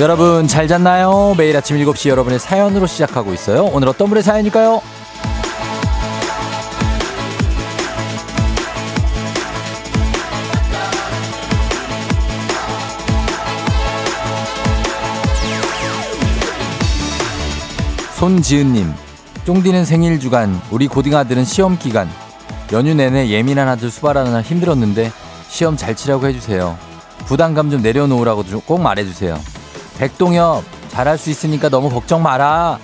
여러분 잘 잤나요? 매일 아침 7시 여러분의 사연으로 시작하고 있어요. 오늘 어떤 분의 사연일까요? 손지은님, 쫑디는 생일 주간, 우리 고딩 아들은 시험 기간. 연휴 내내 예민한 아들 수발하는 날 힘들었는데 시험 잘 치라고 해주세요. 부담감 좀 내려놓으라고 꼭 말해주세요. 백동엽, 잘할 수 있으니까 너무 걱정 마라.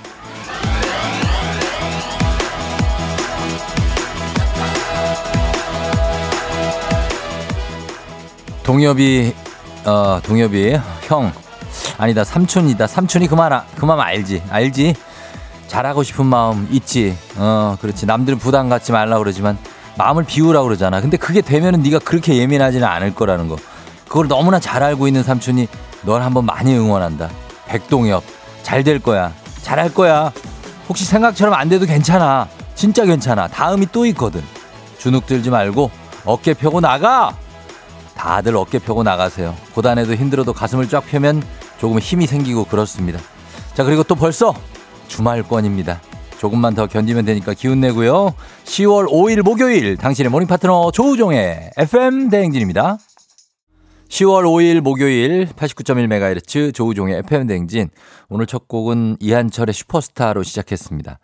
동엽이, 어, 동엽이, 형. 아니다, 삼촌이다. 삼촌이 그만, 그만 알지. 알지? 잘하고 싶은 마음 있지. 어, 그렇지. 남들은 부담 갖지 말라 그러지만 마음을 비우라 그러잖아. 근데 그게 되면은 네가 그렇게 예민하지는 않을 거라는 거. 그걸 너무나 잘 알고 있는 삼촌이 널 한번 많이 응원한다. 백동엽, 잘 될 거야. 잘할 거야. 혹시 생각처럼 안 돼도 괜찮아. 진짜 괜찮아. 다음이 또 있거든. 주눅 들지 말고 어깨 펴고 나가! 다들 어깨 펴고 나가세요. 고단해도 힘들어도 가슴을 쫙 펴면 조금 힘이 생기고 그렇습니다. 자, 그리고 또 벌써 주말권입니다. 조금만 더 견디면 되니까 기운 내고요. 10월 5일 목요일 당신의 morning 파트너 조우종의 FM 대행진입니다. 10월 5일 목요일 89.1MHz 조우종의 FM 대행진. 오늘 첫 곡은 이한철의 슈퍼스타로 시작했습니다.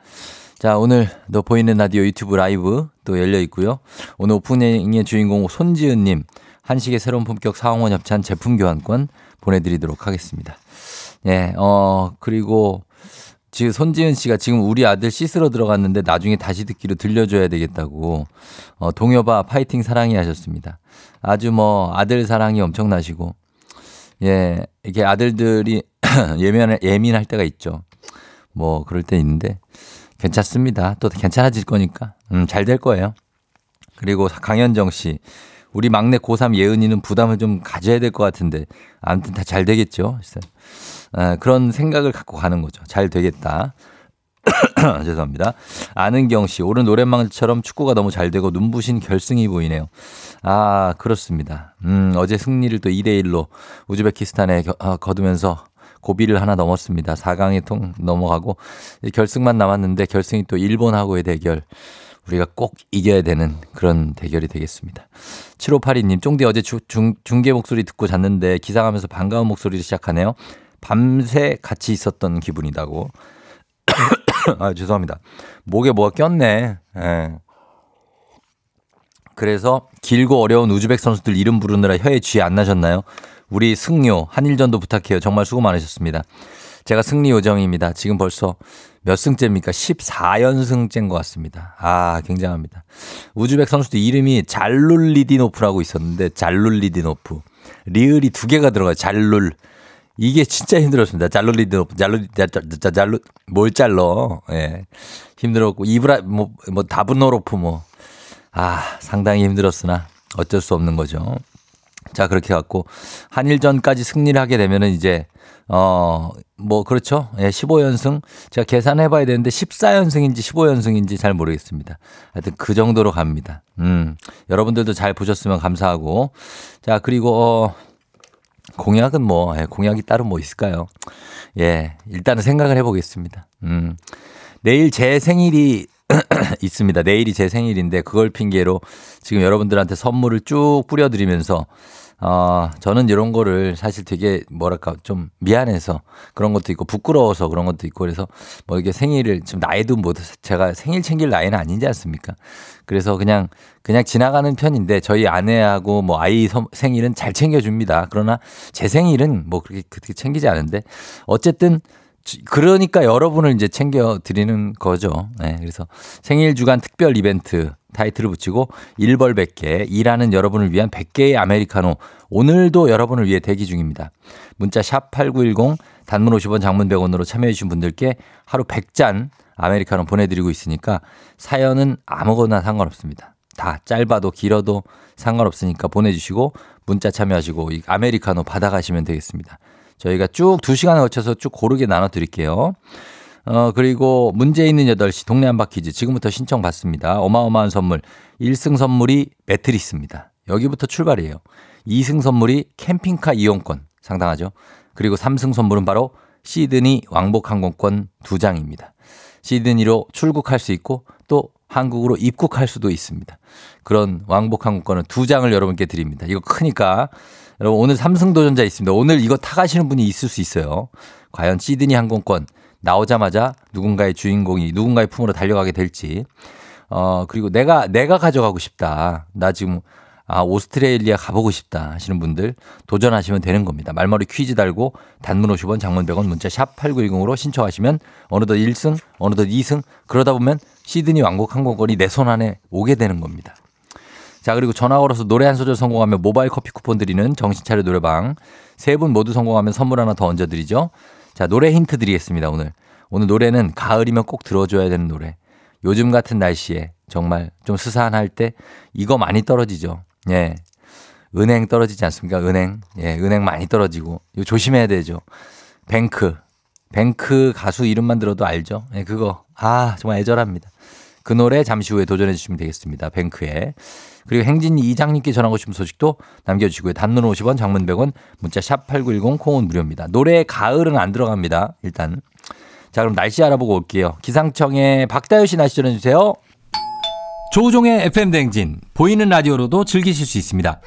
자, 오늘도 보이는 라디오 유튜브 라이브 또 열려 있고요. 오늘 오프닝의 주인공 손지은님 한식의 새로운 품격 사홍원 협찬 제품 교환권 보내드리도록 하겠습니다. 예, 어, 그리고 지금 손지은 씨가 지금 우리 아들 씻으러 들어갔는데 나중에 다시 듣기로 들려줘야 되겠다고 어, 동여봐 파이팅 사랑해 하셨습니다. 아주 뭐 아들 사랑이 엄청나시고 예 이렇게 아들들이 예민 예민할 때가 있죠. 뭐 그럴 때 있는데 괜찮습니다. 또 괜찮아질 거니까 음, 잘 될 거예요. 그리고 강현정 씨 우리 막내 고3 예은이는 부담을 좀 가져야 될 것 같은데 아무튼 다 잘 되겠죠. 아, 그런 생각을 갖고 가는 거죠. 잘 되겠다. 죄송합니다. 아는경 씨, 오른 노래방처럼 축구가 너무 잘 되고 눈부신 결승이 보이네요. 아, 그렇습니다. 음, 어제 승리를 또 2대1로 우즈베키스탄에 겨, 어, 거두면서 고비를 하나 넘었습니다. 4강에 통 넘어가고 결승만 남았는데 결승이 또 일본하고의 대결. 우리가 꼭 이겨야 되는 그런 대결이 되겠습니다. 7582님, 쫑디 어제 주, 중, 중계 목소리 듣고 잤는데 기상하면서 반가운 목소리를 시작하네요. 밤새 같이 있었던 기분이다고. 아, 죄송합니다. 목에 뭐가 꼈네. 예. 그래서 길고 어려운 우즈벡 선수들 이름 부르느라 혀에 쥐 안 나셨나요? 우리 승료, 한일전도 부탁해요. 정말 수고 많으셨습니다. 제가 승리 요정입니다. 지금 벌써 몇 승째입니까? 14연승째인 것 같습니다. 아, 굉장합니다. 우즈벡 선수도 이름이 잘룰리디노프라고 있었는데, 잘룰리디노프. 리을이 두 개가 들어가요. 잘룰. 이게 진짜 힘들었습니다. 잘룰리드, 잘룰, 잘룰, 뭘 잘러. 예. 힘들었고, 이브라, 뭐, 뭐, 다브노로프 뭐. 아, 상당히 힘들었으나 어쩔 수 없는 거죠. 자, 그렇게 갖고 한일전까지 승리를 하게 되면은 이제 어, 뭐 그렇죠. 예, 15연승. 제가 계산해 봐야 되는데 14연승인지 15연승인지 잘 모르겠습니다. 하여튼 그 정도로 갑니다. 음. 여러분들도 잘 보셨으면 감사하고. 자, 그리고 어 공약은 뭐, 예, 공약이 따로 뭐 있을까요? 예, 일단은 생각을 해보겠습니다. 음, 내일 제 생일이 있습니다. 내일이 제 생일인데 그걸 핑계로 지금 여러분들한테 선물을 쭉 뿌려드리면서 어, 저는 이런 거를 사실 되게 뭐랄까 좀 미안해서 그런 것도 있고 부끄러워서 그런 것도 있고 그래서 뭐 이게 생일을 지금 나이도 뭐 제가 생일 챙길 나이는 아니지 않습니까? 그래서 그냥 그냥 지나가는 편인데 저희 아내하고 뭐 아이 생일은 잘 챙겨줍니다. 그러나 제 생일은 뭐 그렇게 그렇게 챙기지 않은데 어쨌든 그러니까 여러분을 이제 챙겨 드리는 거죠. 네, 그래서 생일 주간 특별 이벤트 타이틀을 붙이고 1벌 100개, 일하는 여러분을 위한 100개의 아메리카노 오늘도 여러분을 위해 대기 중입니다. 문자 샵8910 단문 50원 장문 100원으로 참여해 주신 분들께 하루 100잔 아메리카노 보내드리고 있으니까 사연은 아무거나 상관없습니다. 다 짧아도 길어도 상관없으니까 보내주시고 문자 참여하시고 이 아메리카노 받아가시면 되겠습니다. 저희가 쭉 2시간에 걸쳐서 쭉 고르게 나눠 드릴게요. 어, 그리고 문제 있는 8시 동네 한바 퀴즈 지금부터 신청 받습니다. 어마어마한 선물. 1승 선물이 매트리스입니다. 여기부터 출발이에요. 2승 선물이 캠핑카 이용권. 상당하죠? 그리고 3승 선물은 바로 시드니 왕복 항공권 2장입니다. 시드니로 출국할 수 있고 또 한국으로 입국할 수도 있습니다. 그런 왕복 항공권은 2장을 여러분께 드립니다. 이거 크니까 여러분 오늘 3승 도전자 있습니다. 오늘 이거 타가시는 분이 있을 수 있어요. 과연 시드니 항공권 나오자마자 누군가의 주인공이 누군가의 품으로 달려가게 될지. 어, 그리고 내가, 내가 가져가고 싶다. 나 지금, 아, 오스트레일리아 가보고 싶다 하시는 분들 도전하시면 되는 겁니다. 말머리 퀴즈 달고 단문 50원, 장문 100원, 문자 샵 8910으로 신청하시면 어느덧 1승, 어느덧 2승, 그러다 보면 시드니 왕복 항공권이 내 손 안에 오게 되는 겁니다. 자, 그리고 전화 걸어서 노래 한 소절 성공하면 모바일 커피 쿠폰 드리는 정신차려 노래방. 세 분 모두 성공하면 선물 하나 더 얹어드리죠. 자, 노래 힌트 드리겠습니다, 오늘. 오늘 노래는 가을이면 꼭 들어줘야 되는 노래. 요즘 같은 날씨에 정말 좀 스산할 때 이거 많이 떨어지죠. 예. 은행 떨어지지 않습니까? 은행. 예, 은행 많이 떨어지고. 이거 조심해야 되죠. 뱅크. 뱅크 가수 이름만 들어도 알죠? 예, 그거. 아, 정말 애절합니다. 그 노래 잠시 후에 도전해 주시면 되겠습니다. 뱅크에. 그리고 행진이 이장님께 전하고 싶은 소식도 남겨주시고요. 단문 50원, 장문 100원, 문자 샵 8910, 콩은 무료입니다. 노래 가을은 안 들어갑니다. 일단. 자, 그럼 날씨 알아보고 올게요. 기상청에 박다효 씨 날씨 전해주세요. 조우종의 FM 댕진 보이는 라디오로도 즐기실 수 있습니다.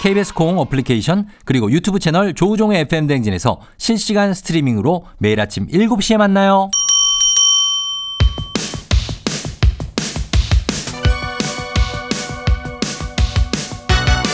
KBS 콩 어플리케이션 그리고 유튜브 채널 조우종의 FM 댕진에서 실시간 스트리밍으로 매일 아침 7시에 만나요.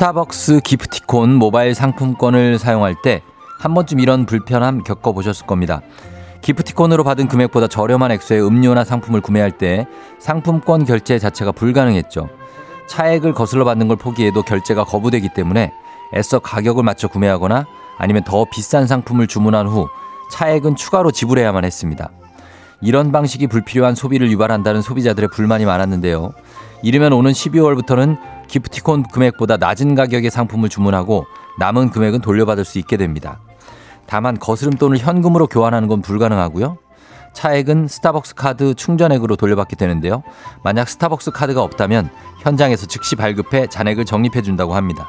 스타벅스 기프티콘 모바일 상품권을 사용할 때 한 번쯤 이런 불편함 겪어보셨을 겁니다. 기프티콘으로 받은 금액보다 저렴한 액수의 음료나 상품을 구매할 때 상품권 결제 자체가 불가능했죠. 차액을 거슬러 받는 걸 포기해도 결제가 거부되기 때문에 애써 가격을 맞춰 구매하거나 아니면 더 비싼 상품을 주문한 후 차액은 추가로 지불해야만 했습니다. 이런 방식이 불필요한 소비를 유발한다는 소비자들의 불만이 많았는데요. 이르면 오는 12월부터는 기프티콘 금액보다 낮은 가격의 상품을 주문하고 남은 금액은 돌려받을 수 있게 됩니다. 다만 거스름 돈을 현금으로 교환하는 건 불가능하고요. 차액은 스타벅스 카드 충전액으로 돌려받게 되는데요. 만약 스타벅스 카드가 없다면 현장에서 즉시 발급해 잔액을 적립해 준다고 합니다.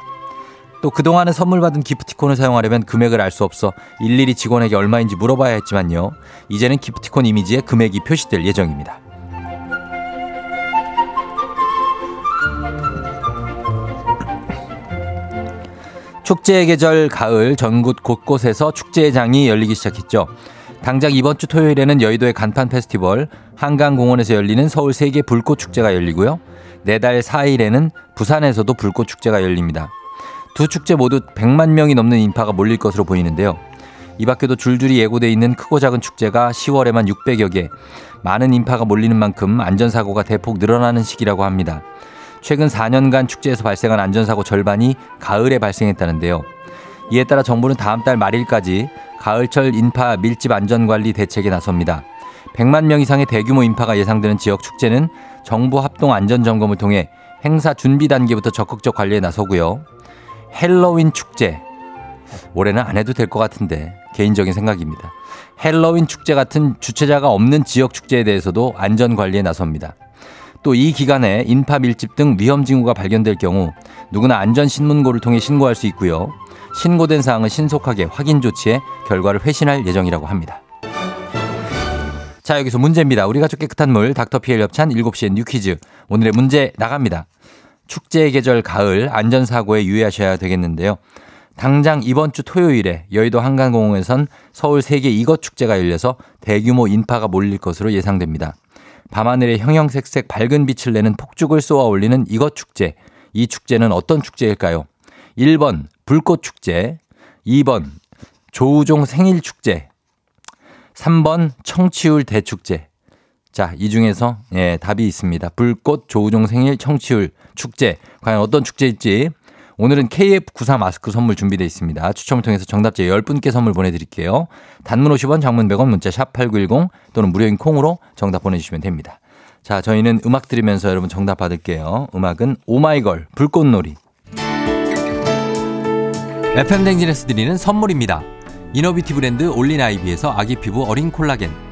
또 그동안은 선물 받은 기프티콘을 사용하려면 금액을 알 수 없어 일일이 직원에게 얼마인지 물어봐야 했지만요. 이제는 기프티콘 이미지에 금액이 표시될 예정입니다. 축제의 계절 가을 전국 곳곳에서 축제장이 열리기 시작했죠. 당장 이번 주 토요일에는 여의도의 간판 페스티벌, 한강공원에서 열리는 서울 세계 불꽃 축제가 열리고요. 내달 4일에는 부산에서도 불꽃 축제가 열립니다. 두 축제 모두 100만 명이 넘는 인파가 몰릴 것으로 보이는데요. 이 밖에도 줄줄이 예고돼 있는 크고 작은 축제가 10월에만 600여 개, 많은 인파가 몰리는 만큼 안전사고가 대폭 늘어나는 시기라고 합니다. 최근 4년간 축제에서 발생한 안전사고 절반이 가을에 발생했다는데요. 이에 따라 정부는 다음 달 말일까지 가을철 인파 밀집 안전관리 대책에 나섭니다. 100만 명 이상의 대규모 인파가 예상되는 지역 축제는 정부 합동 안전 점검을 통해 행사 준비 단계부터 적극적 관리에 나서고요. 헬로윈 축제. 올해는 안 해도 될 것 같은데 개인적인 생각입니다. 헬로윈 축제 같은 주최자가 없는 지역 축제에 대해서도 안전 관리에 나섭니다. 또 이 기간에 인파 밀집 등 위험 징후가 발견될 경우 누구나 안전 신문고를 통해 신고할 수 있고요. 신고된 사항은 신속하게 확인 조치해 결과를 회신할 예정이라고 합니다. 자, 여기서 문제입니다. 우리 가족 깨끗한 물 닥터피엘 협찬 7시에 뉴퀴즈. 오늘의 문제 나갑니다. 축제의 계절 가을 안전사고에 유의하셔야 되겠는데요. 당장 이번 주 토요일에 여의도 한강공원에선 서울 세계 이것 축제가 열려서 대규모 인파가 몰릴 것으로 예상됩니다. 밤하늘에 형형색색 밝은 빛을 내는 폭죽을 쏘아 올리는 이것 축제. 이 축제는 어떤 축제일까요? 1번 불꽃 축제, 2번 조우종 생일 축제, 3번 청취율 대축제. 자, 이 중에서 예, 답이 있습니다. 불꽃 조우종 생일 청취율 축제. 과연 어떤 축제일지 오늘은 KF94 마스크 선물 준비되어 있습니다. 추첨을 통해서 정답자 10분께 선물 보내드릴게요. 단문 50원, 장문 100원, 문자 샵 8910 또는 무료인 콩으로 정답 보내주시면 됩니다. 자, 저희는 음악 들으면서 여러분 정답 받을게요. 음악은 오마이걸, 불꽃놀이. FM댕진에서 드리는 선물입니다. inner beauty 브랜드 올린 아이비에서 아기 피부 어린 콜라겐.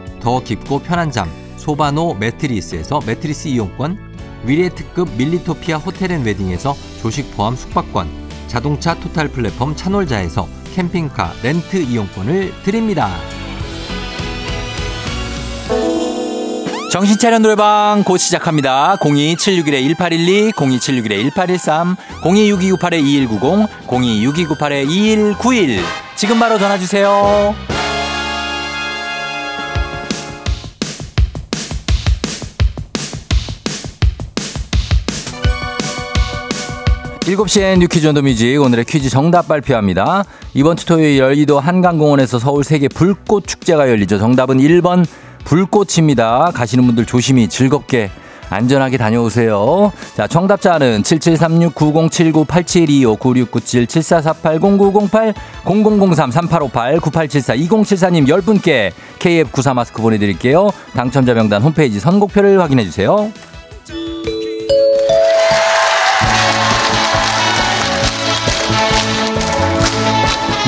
더 깊고 편한 잠 소바노 매트리스에서 매트리스 이용권 위례 특급 밀리토피아 호텔 앤 웨딩에서 조식 포함 숙박권 자동차 토탈 플랫폼 차놀자에서 캠핑카 렌트 이용권을 드립니다. 정신차려 노래방 곧 시작합니다. 02761-1812, 02761-1813, 026298-2190, 026298-2191. 지금 바로 전화주세요. 7시엔 뉴퀴즈 온더 뮤직 오늘의 퀴즈 정답 발표합니다. 이번 주 토요일 열기도 한강공원에서 서울 세계 불꽃 축제가 열리죠. 정답은 1번 불꽃입니다. 가시는 분들 조심히 즐겁게 안전하게 다녀오세요. 자, 정답자는 7736-9079-8725-9697-7448-0908-0003-3858-9874-2074님 10분께 KF94 마스크 보내드릴게요. 당첨자 명단 홈페이지 선곡표를 확인해주세요.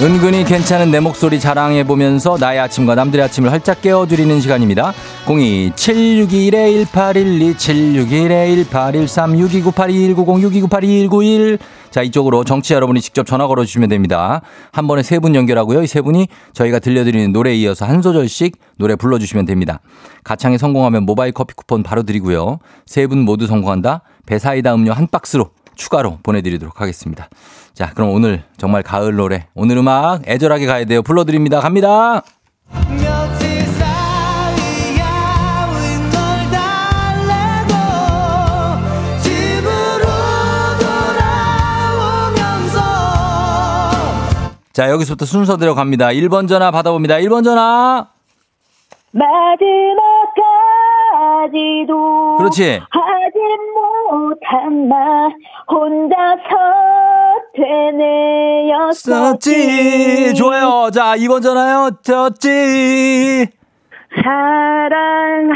은근히 괜찮은 내 목소리 자랑해보면서 나의 아침과 남들의 아침을 활짝 깨워드리는 시간입니다. 02-761-1812, 761-1813, 6298-2190, 6298-2191. 자, 이쪽으로 정치 여러분이 직접 전화 걸어주시면 됩니다. 한 번에 세 분 연결하고요. 이 세 분이 저희가 들려드리는 노래에 이어서 한 소절씩 노래 불러주시면 됩니다. 가창에 성공하면 모바일 커피 쿠폰 바로 드리고요. 세 분 모두 성공한다? 배사이다 음료 한 박스로 추가로 보내드리도록 하겠습니다. 자, 그럼 오늘 정말 가을 노래, 오늘 음악 애절하게 가야 돼요. 불러드립니다. 갑니다. 자, 여기서부터 순서 들어갑니다. 1번 전화 받아봅니다. 1번 전화. 마지막 까지도 그렇지. 하지 못한 말 혼자서 되뇌었었지. 좋아요. 자, 2번 전화요. 졌지. 사랑한다는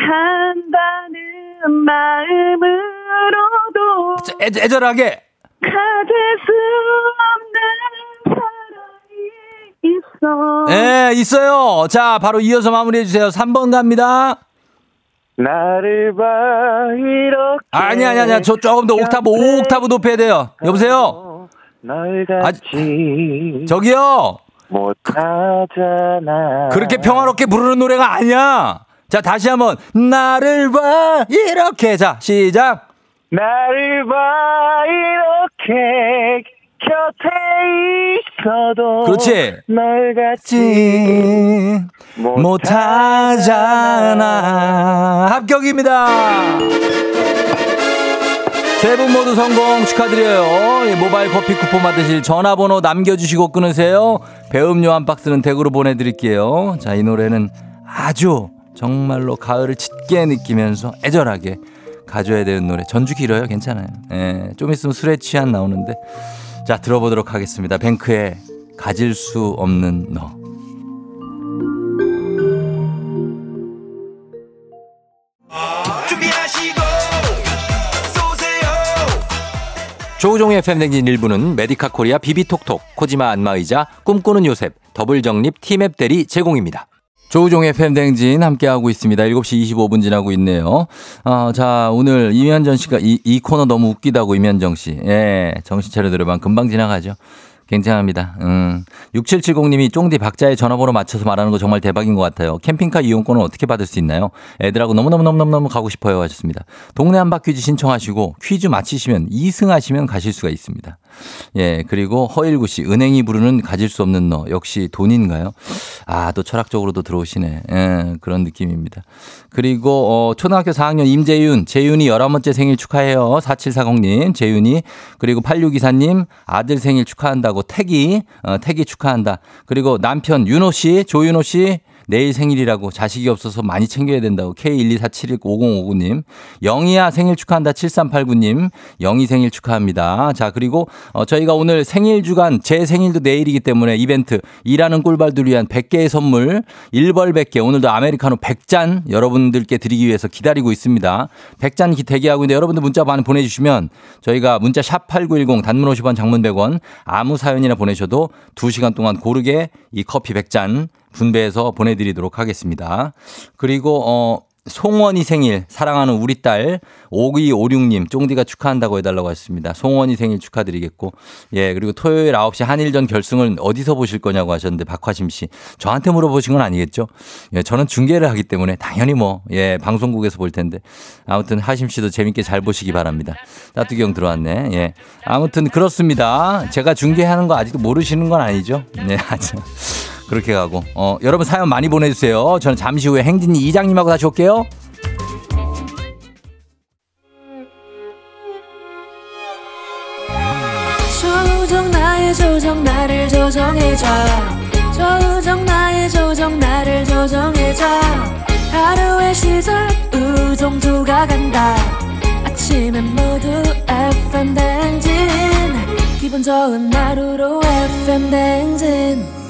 마음으로도 애, 애절하게. 가질 수 없는 사랑이 있어. 예, 있어요. 자, 바로 이어서 마무리해 주세요. 3번 갑니다. 나를 봐 이렇게 아니 아니 아니. 저 조금 더 옥타브 5옥타브 높여야 돼요. 여보세요. 널 같이 저기요. 못 하잖아 그렇게 평화롭게 부르는 노래가 아니야. 자, 다시 한번 나를 봐 이렇게. 자, 시작. 나를 봐 이렇게 곁에 있어도 그렇지. 널 같이 지 못하잖아. 합격입니다. 세 분 모두 성공 축하드려요. 예, 모바일 커피 쿠폰 받으실 전화번호 남겨주시고 끊으세요. 배음료 한 박스는 댁으로 보내드릴게요. 자, 이 노래는 아주 정말로 가을을 짙게 느끼면서 애절하게 가져야 되는 노래. 전주 길어요. 괜찮아요. 예, 좀 있으면 술에 취한 나오는데. 자, 들어보도록 하겠습니다. 뱅크의 가질 수 없는 너. 조우종의 FM대행진 1부는 메디카 코리아 비비톡톡, 코지마 안마의자, 꿈꾸는 요셉, 더블정립 티맵 대리 제공입니다. 조우종의 FM댕진 함께하고 있습니다. 7시 25분 지나고 있네요. 어, 자, 오늘 이면정 씨가 이, 이 코너 너무 웃기다고 이면정 씨. 예, 정신 차려 들어봐. 금방 지나가죠. 굉장합니다. 음. 6770님이 쫑디 박자의 전화번호 맞춰서 말하는 거 정말 대박인 것 같아요. 캠핑카 이용권은 어떻게 받을 수 있나요? 애들하고 너무너무너무너무 가고 싶어요 하셨습니다. 동네 한바퀴즈 신청하시고 퀴즈 맞히시면 2승 하시면 가실 수가 있습니다. 예, 그리고 허일구 씨, 은행이 부르는 가질 수 없는 너. 역시 돈인가요? 아, 또 철학적으로도 들어오시네. 예, 그런 느낌입니다. 그리고, 어, 초등학교 4학년 임재윤, 재윤이 11번째 생일 축하해요. 4740님, 재윤이. 그리고 8624님, 아들 생일 축하한다고 태기, 어, 태기 축하한다. 그리고 남편 윤호 씨, 조윤호 씨, 내일 생일이라고 자식이 없어서 많이 챙겨야 된다고 K124715059님. 영희야 생일 축하한다 7389님. 영희 생일 축하합니다. 자, 그리고 어, 저희가 오늘 생일 주간 제 생일도 내일이기 때문에 이벤트 일하는 꿀발들 위한 100개의 선물 1벌 100개 오늘도 아메리카노 100잔 여러분들께 드리기 위해서 기다리고 있습니다. 100잔 대기하고 있는데 여러분들 문자 많이 보내주시면 저희가 문자 샵8910 단문 50원 장문 100원 아무 사연이나 보내셔도 2시간 동안 고르게 이 커피 100잔 분배해서 보내드리도록 하겠습니다. 그리고 어 송원이 생일 사랑하는 우리 딸 5256님 쫑디가 축하한다고 해달라고 하셨습니다. 송원이 생일 축하드리겠고 예 그리고 토요일 9시 한일전 결승을 어디서 보실 거냐고 하셨는데 박화심 씨 저한테 물어보신 건 아니겠죠? 예 저는 중계를 하기 때문에 당연히 뭐예 방송국에서 볼 텐데 아무튼 하심 씨도 재밌게 잘 보시기 바랍니다. 따뚜기 형 들어왔네. 예 아무튼 그렇습니다. 제가 중계하는 거 아직도 모르시는 건 아니죠? 네 아주. 그렇게 가고. 어, 여러분 사연 많이 보내주세요. 저는 잠시 후에 행진이 이장님하고 다시 올게요. 조정 나의 조정 나를 조정해줘. 조정 나의 조정 나를 조정해줘. 하루의 시절 우정조가 간다. 아침엔 모두 FM 댕진. 기분 좋은 하루로 FM 댕진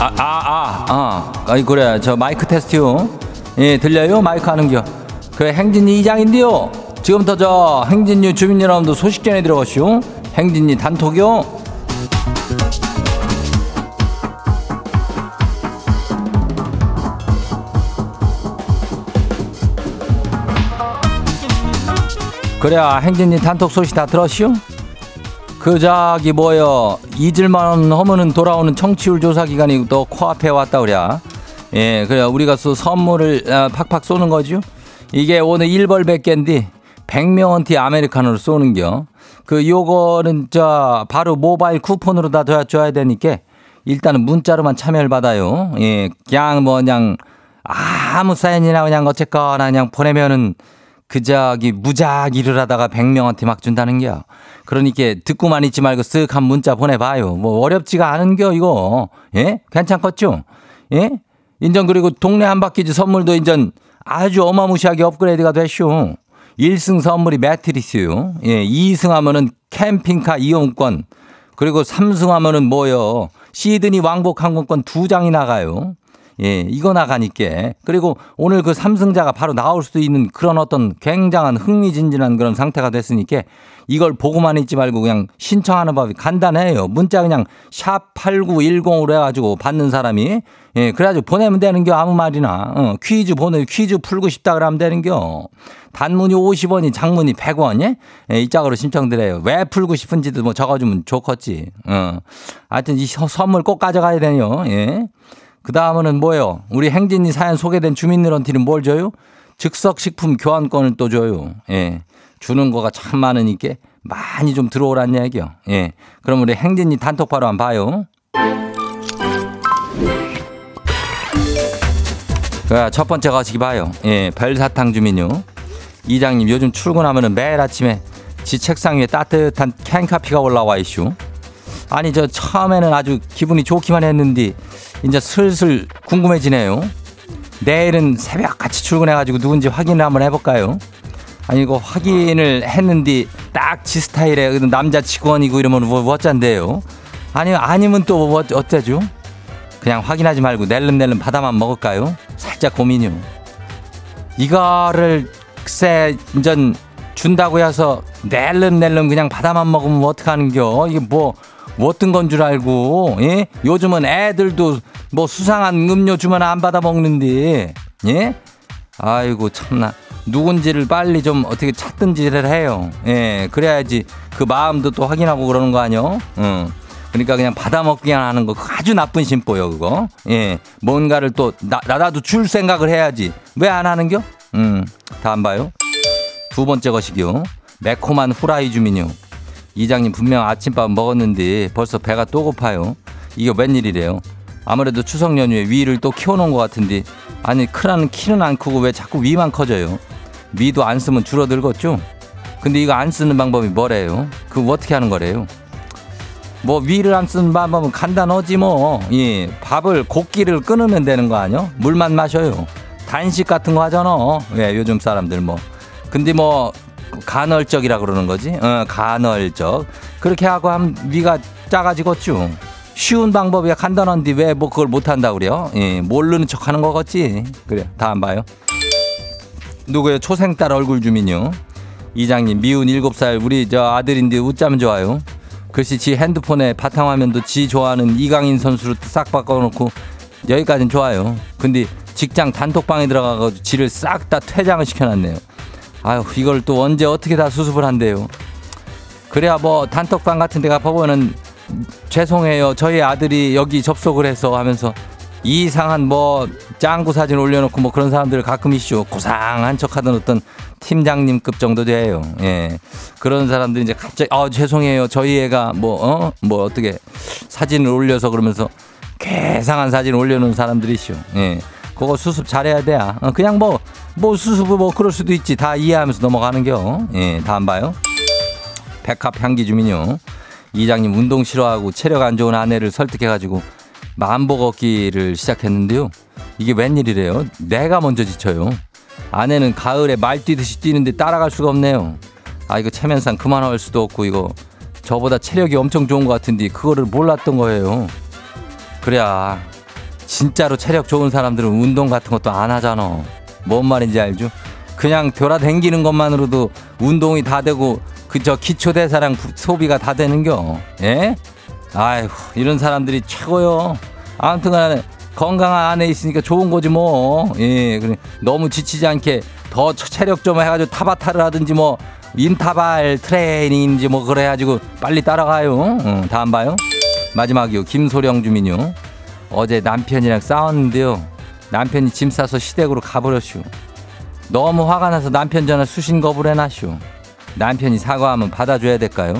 아, 아, 아, 아. 아이, 그래. 저 마이크 테스트요. 예, 들려요? 마이크 하는겨. 그래, 행진이 이장인데요. 지금부터 저 행진유 주민 여러분들 소식 전해 들어가시오. 행진이 단톡요. 그래, 행진이 단톡 소식 다 들었시오? 그 저기 뭐여 잊을만 하면은 돌아오는 청취율 조사 기간이 또 코앞에 왔다 그래. 예, 그래 우리가 수 선물을 아, 팍팍 쏘는 거죠. 이게 오늘 1벌 100개인데 100명한테 아메리카노를 쏘는겨. 그 요거는 저 바로 모바일 쿠폰으로 다 줘야, 줘야 되니까 일단은 문자로만 참여를 받아요. 예, 그냥 뭐 그냥 아무 사연이나 그냥 어쨌거나 그냥 보내면은 그 저기 무작 일을 하다가 100명한테 막 준다는겨. 그러니까 듣고만 있지 말고 쓱 한 문자 보내봐요. 뭐 어렵지가 않은겨 이거. 예? 괜찮겠죠? 예? 인전 그리고 동네 한 바퀴즈 선물도 인전 아주 어마무시하게 업그레이드가 됐쇼. 1승 선물이 매트리스요. 예, 2승 하면은 캠핑카 이용권. 그리고 3승 하면은 뭐요? 시드니 왕복 항공권 두 장이 나가요. 예, 이거 나가니까. 그리고 오늘 그 삼승자가 바로 나올 수도 있는 그런 어떤 굉장한 흥미진진한 그런 상태가 됐으니까 이걸 보고만 있지 말고 그냥 신청하는 법이 간단해요. 문자 그냥 샵 8910으로 해가지고 받는 사람이 예, 그래가지고 보내면 되는겨 아무 말이나. 어, 퀴즈 보내, 퀴즈 풀고 싶다 그러면 되는겨. 단문이 50원이 장문이 100원, 예? 예, 이 짝으로 신청드려요. 왜 풀고 싶은지도 뭐 적어주면 좋겠지. 어. 하여튼 이 선물 꼭 가져가야 되요. 예. 그 다음은 뭐예요? 우리 행진이 사연 소개된 주민들한테는 뭘 줘요? 즉석 식품 교환권을 또 줘요. 예. 주는 거가 참 많으니까 많이 좀 들어오란 얘기요. 예. 그럼 우리 행진이 단톡바로 한번 봐요. 자, 첫 번째 가시기 봐요. 예, 별사탕 주민요. 이장님 요즘 출근하면은 매일 아침에 지 책상 위에 따뜻한 캔커피가 올라와 있슈. 아니 저 처음에는 아주 기분이 좋기만 했는데 이제 슬슬 궁금해지네요. 내일은 새벽 같이 출근해가지고 누군지 확인을 한번 해볼까요? 아니 이거 확인을 했는데 딱 지 스타일의 남자 직원이고 이러면 뭐 어쩐데요? 아니 아니면 또 뭐 어쩌죠? 그냥 확인하지 말고 낼름낼름 받아만 먹을까요? 살짝 고민이요. 이거를 글쎄 인전 준다고 해서 낼름낼름 그냥 받아만 먹으면 어떡하는겨? 이게 뭐, 뭐 어떤 건 줄 알고, 예? 요즘은 애들도 뭐 수상한 음료 주면 안 받아 먹는데, 예? 아이고, 참나. 누군지를 빨리 좀 어떻게 찾든지를 해요. 예, 그래야지 그 마음도 또 확인하고 그러는 거 아니요? 응. 그러니까 그냥 받아먹기만 하는 거 아주 나쁜 심보요 그거. 예, 뭔가를 또 나, 나라도 줄 생각을 해야지. 왜 안 하는겨? 음, 다안 봐요. 두 번째 것이요. 매콤한 후라이 주민요. 이장님 분명 아침밥 먹었는데 벌써 배가 또 고파요. 이게 웬일이래요? 아무래도 추석 연휴에 위를 또 키워놓은 것 같은데 아니 크라는 키는 안 크고 왜 자꾸 위만 커져요? 위도 안 쓰면 줄어들겠죠? 근데 이거 안 쓰는 방법이 뭐래요? 그거 어떻게 하는 거래요? 뭐 위를 안 쓰는 방법은 간단하지 뭐. 예, 밥을 고기를 끊으면 되는 거 아니요? 물만 마셔요. 단식 같은 거 하잖아. 예, 요즘 사람들 뭐. 근데 뭐 간헐적이라 그러는 거지. 어, 간헐적. 그렇게 하고 하면 위가 작아지겠죠. 쉬운 방법이야 간단한데 왜 뭐 그걸 못 한다 그래요? 예, 모르는 척 하는 거겠지. 그래, 다안 봐요. 누구요? 초생딸 얼굴 주민요. 이장님 미운 일곱 살 우리 저 아들인데 웃자면 좋아요. 글씨 지 핸드폰에 바탕화면도 지 좋아하는 이강인 선수로 싹 바꿔놓고 여기까지는 좋아요. 근데 직장 단톡방에 들어가가지고 지를 싹 다 퇴장을 시켜놨네요. 아유 이걸 또 언제 어떻게 다 수습을 한대요. 그래야 뭐 단톡방 같은 데 가보면은 죄송해요. 저희 아들이 여기 접속을 해서 하면서 이상한 뭐 짱구 사진 올려놓고 뭐 그런 사람들 가끔 이슈 고상한 척하던 어떤 팀장님급 정도 돼요. 예. 그런 사람들이 이제 갑자기 아 죄송해요. 저희 애가 뭐 어? 뭐 어떻게 사진을 올려서 그러면서 괴상한 사진 올려놓은 사람들이 있죠. 예. 그거 수습 잘해야 돼. 어, 그냥 뭐, 뭐 수습을 뭐 그럴 수도 있지. 다 이해하면서 넘어가는 겨. 예, 다 안 봐요. 백합 향기 주민요. 이장님 운동 싫어하고 체력 안 좋은 아내를 설득해가지고 만보 걷기를 시작했는데요. 이게 웬일이래요? 내가 먼저 지쳐요. 아내는 가을에 말 뛰듯이 뛰는데 따라갈 수가 없네요. 아 이거 체면상 그만할 수도 없고 이거 저보다 체력이 엄청 좋은 것 같은데 그거를 몰랐던 거예요. 그래야 진짜로 체력 좋은 사람들은 운동 같은 것도 안 하잖아. 뭔 말인지 알죠? 그냥 돌아댕기는 것만으로도 운동이 다 되고 그저 기초 대사량 소비가 다 되는겨. 예? 아이고 이런 사람들이 최고요. 아무튼간에 건강한 안에 있으니까 좋은 거지 뭐. 예, 그래 너무 지치지 않게 더 체력 좀 해가지고 타바타를 하든지 뭐 인타발 트레이닝인지 뭐 그래가지고 빨리 따라가요. 응, 다안 봐요. 마지막이요. 김소령 주민요. 어제 남편이랑 싸웠는데요. 남편이 짐 싸서 시댁으로 가버렸슈. 너무 화가 나서 남편 전화 수신 거부를 해놨슈. 남편이 사과하면 받아줘야 될까요?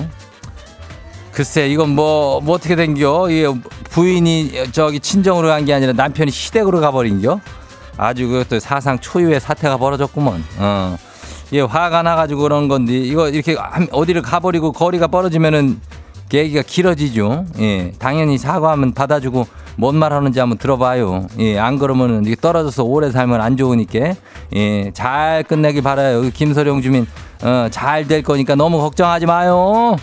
글쎄 이건 뭐, 뭐 어떻게 된겨? 이 부인이 저기 친정으로 간 게 아니라 남편이 시댁으로 가버린겨? 아주 그것도 사상 초유의 사태가 벌어졌구먼. 어. 예, 화가 나가지고 그런 건데 이거 이렇게 어디를 가버리고 거리가 벌어지면은 얘기가 길어지죠. 예, 당연히 사과하면 받아주고 뭔 말 하는지 한번 들어봐요. 예, 안 그러면은 이게 떨어져서 오래 살면 안 좋으니까 예, 잘 끝내길 바라요. 김서령 주민 어, 잘 될 거니까 너무 걱정하지 마요.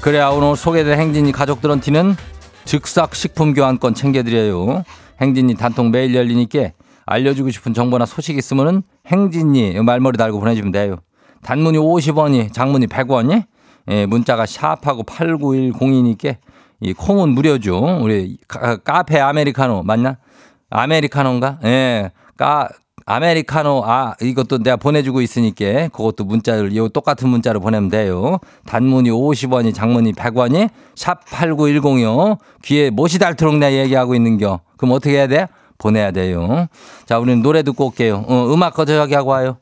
그래야 오늘 소개된 행진이 가족들한테는 즉석 식품 교환권 챙겨드려요. 행진이 단통 매일 열리니까 알려주고 싶은 정보나 소식 있으면은 행진이 말머리 달고 보내주면 돼요. 단문이 50원이, 장문이 100원이, 예, 문자가 샵하고 8910이니까 이 콩은 무료죠. 우리 카, 카페 아메리카노 맞나? 아메리카노인가? 예, 까 아메리카노 아 이것도 내가 보내주고 있으니까 그것도 문자를 요 똑같은 문자로 보내면 돼요. 단문이 50원이 장문이 100원이 샵 8910이요. 귀에 못이 닳도록 내가 얘기하고 있는겨. 그럼 어떻게 해야 돼? 보내야 돼요. 자 우리는 노래 듣고 올게요. 어, 음악 거저 여기 하고 와요.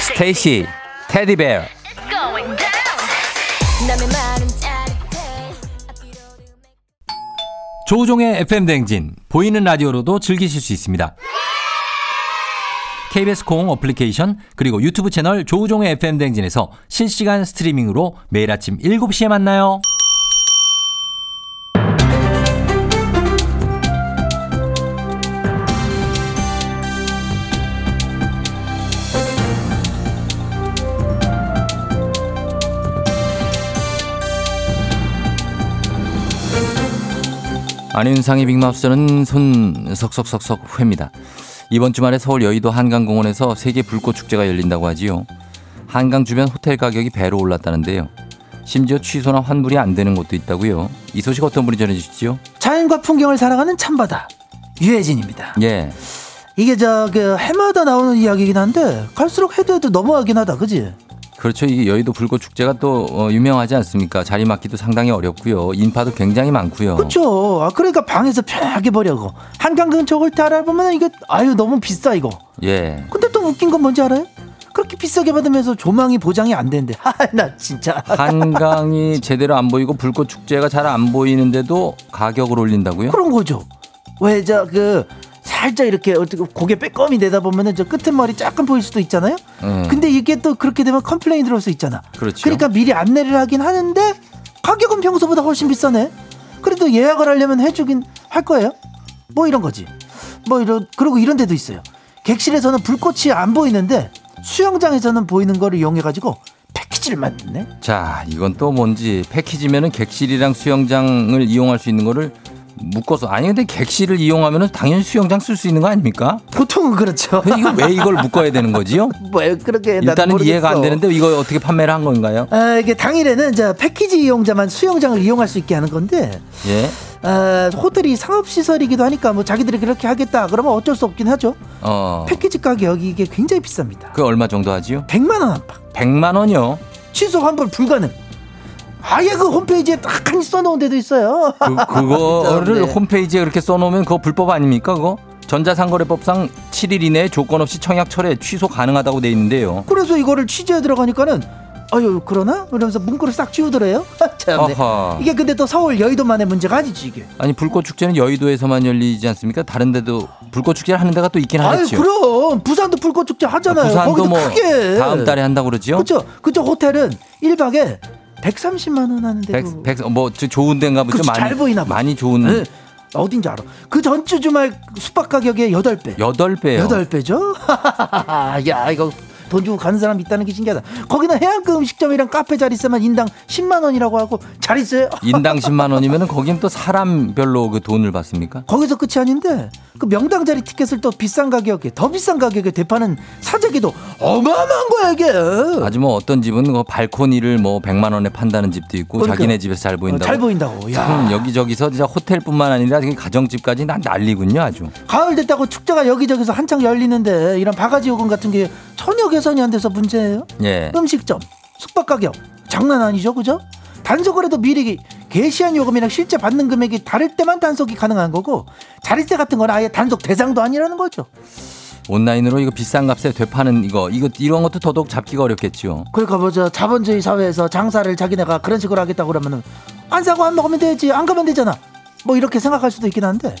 스테이시 테디베어 조우종의 FM 댕진 보이는 라디오로도 즐기실 수 있습니다. KBS 콩 어플리케이션 그리고 유튜브 채널 조우종의 FM 댕진에서 실시간 스트리밍으로 매일 아침 7시에 만나요. 안윤상의 빅마우스는 손 석석석석 회입니다. 이번 주말에 서울 여의도 한강공원에서 세계 불꽃 축제가 열린다고 하지요. 한강 주변 호텔 가격이 배로 올랐다는데요. 심지어 취소나 환불이 안 되는 곳도 있다고요. 이 소식 어떤 분이 전해주시죠? 자연과 풍경을 사랑하는 참바다 유해진입니다. 예, 이게 저그 해마다 나오는 이야기긴 한데 갈수록 해도 해도 너무하긴 하다, 그지? 그렇죠. 이 여의도 불꽃 축제가 또 어, 유명하지 않습니까? 자리 맡기도 상당히 어렵고요. 인파도 굉장히 많고요. 그렇죠. 아, 그러니까 방에서 편하게 보려고 한강 근처 홀때 알아보면 이게 아유 너무 비싸 이거. 예, 근데 또 웃긴 건 뭔지 알아요? 그렇게 비싸게 받으면서 조망이 보장이 안 된대. 하나 진짜. 한강이 제대로 안 보이고 불꽃 축제가 잘 안 보이는데도 가격을 올린다고요? 그런 거죠. 왜 저 그 살짝 이렇게 어떻게 고개 빼꼼히 내다 보면은 저 끝에 머리 약간 보일 수도 있잖아요. 음. 근데 이게 또 그렇게 되면 컴플레인 들어올 수 있잖아. 그렇죠. 그러니까 미리 안내를 하긴 하는데 가격은 평소보다 훨씬 비싸네. 그래도 예약을 하려면 해주긴 할 거예요. 뭐 이런 거지. 뭐 이런 그리고 이런 데도 있어요. 객실에서는 불꽃이 안 보이는데 수영장에서는 보이는 거를 이용해 가지고 패키지를 만드네. 자, 이건 또 뭔지 패키지면은 객실이랑 수영장을 이용할 수 있는 거를 묶어서 아니 근데 객실을 이용하면은 당연히 수영장 쓸 수 있는 거 아닙니까? 보통은 그렇죠. 이거 왜 이걸 묶어야 되는 거지요? 뭐 그렇게 일단은 이해가 안. 되는데 이거 어떻게 판매를 한 건가요? 아, 이게 당일에는 저 패키지 이용자만 수영장을 이용할 수 있게 하는 건데 예. 아, 호텔이 상업 시설이기도 하니까 뭐 자기들이 그렇게 하겠다 그러면 어쩔 수 없긴 하죠. 어. 패키지 가격이 이게 굉장히 비쌉니다. 그 얼마 정도 하지요? 100만 원 안팎. 100만 원이요. 취소 환불 불가능. 아예 그 홈페이지에 딱 칸이 써놓은 데도 있어요. 그, 그거를 네. 홈페이지에 그렇게 써놓으면 그거 불법 아닙니까? 그거? 전자상거래법상 7일 이내에 조건 없이 청약 철회 취소 가능하다고 돼 있는데요. 그래서 이거를 취재해 들어가니까는 아유 그러나? 이러면서 문구를 싹 지우더래요. 참네. 아하. 이게 근데 또 서울 여의도만의 문제가 아니지 이게. 아니 불꽃 축제는 여의도에서만 열리지 않습니까? 다른 데도 불꽃 축제를 하는 데가 또 있긴 아유 하겠죠. 그럼 부산도 불꽃 축제 하잖아요. 부산도 거기도 뭐 크게. 다음 달에 한다고 그러지요? 그렇죠. 그쪽 호텔은 1박에 130만 원 하는데도 백, 백, 뭐, 저 좋은 데인가 보죠. 그치, 많이, 잘 보이나 봐. 많이 좋은. 네. 어딘지 알아. 그 전주 주말 숙박 가격의 8배. 여덟 배요. 여덟 배죠? 야, 이거 돈 주고 가는 사람 있다는 게 신기하다. 거기는 해안가 음식점이랑 카페 자릿세만 인당 10만 원이라고 하고 자릿세 인당 10만 원이면은 거긴 또 사람별로 그 돈을 받습니까? 거기서 끝이 아닌데 그 명당 자리 티켓을 또 비싼 가격에 더 비싼 가격에 대파는 사재기도 어마어마한 거야 이게. 아주 뭐 어떤 집은 그 발코니를 뭐 100만 원에 판다는 집도 있고 그러니까. 자기네 집에서 잘 보인다고. 어, 잘 보인다고. 야. 참 여기저기서 진짜 호텔뿐만 아니라 가정집까지 난 난리군요, 아주. 가을 됐다고 축제가 여기저기서 한창 열리는데 이런 바가지 요금 같은 게 전혀 개 선이 안 돼서 문제예요. 예. 음식점, 숙박 가격 장난 아니죠, 그죠? 단속을 해도 미리 게시한 요금이랑 실제 받는 금액이 다를 때만 단속이 가능한 거고 자릿세 같은 건 아예 단속 대상도 아니라는 거죠. 온라인으로 이거 비싼 값에 되파는 이거 이거 이런 것도 더더욱 잡기가 어렵겠죠. 그러니까 뭐저 자본주의 사회에서 장사를 자기네가 그런 식으로 하겠다고 그러면은 안 사고 안 먹으면 되지 안 가면 되잖아. 뭐 이렇게 생각할 수도 있긴 한데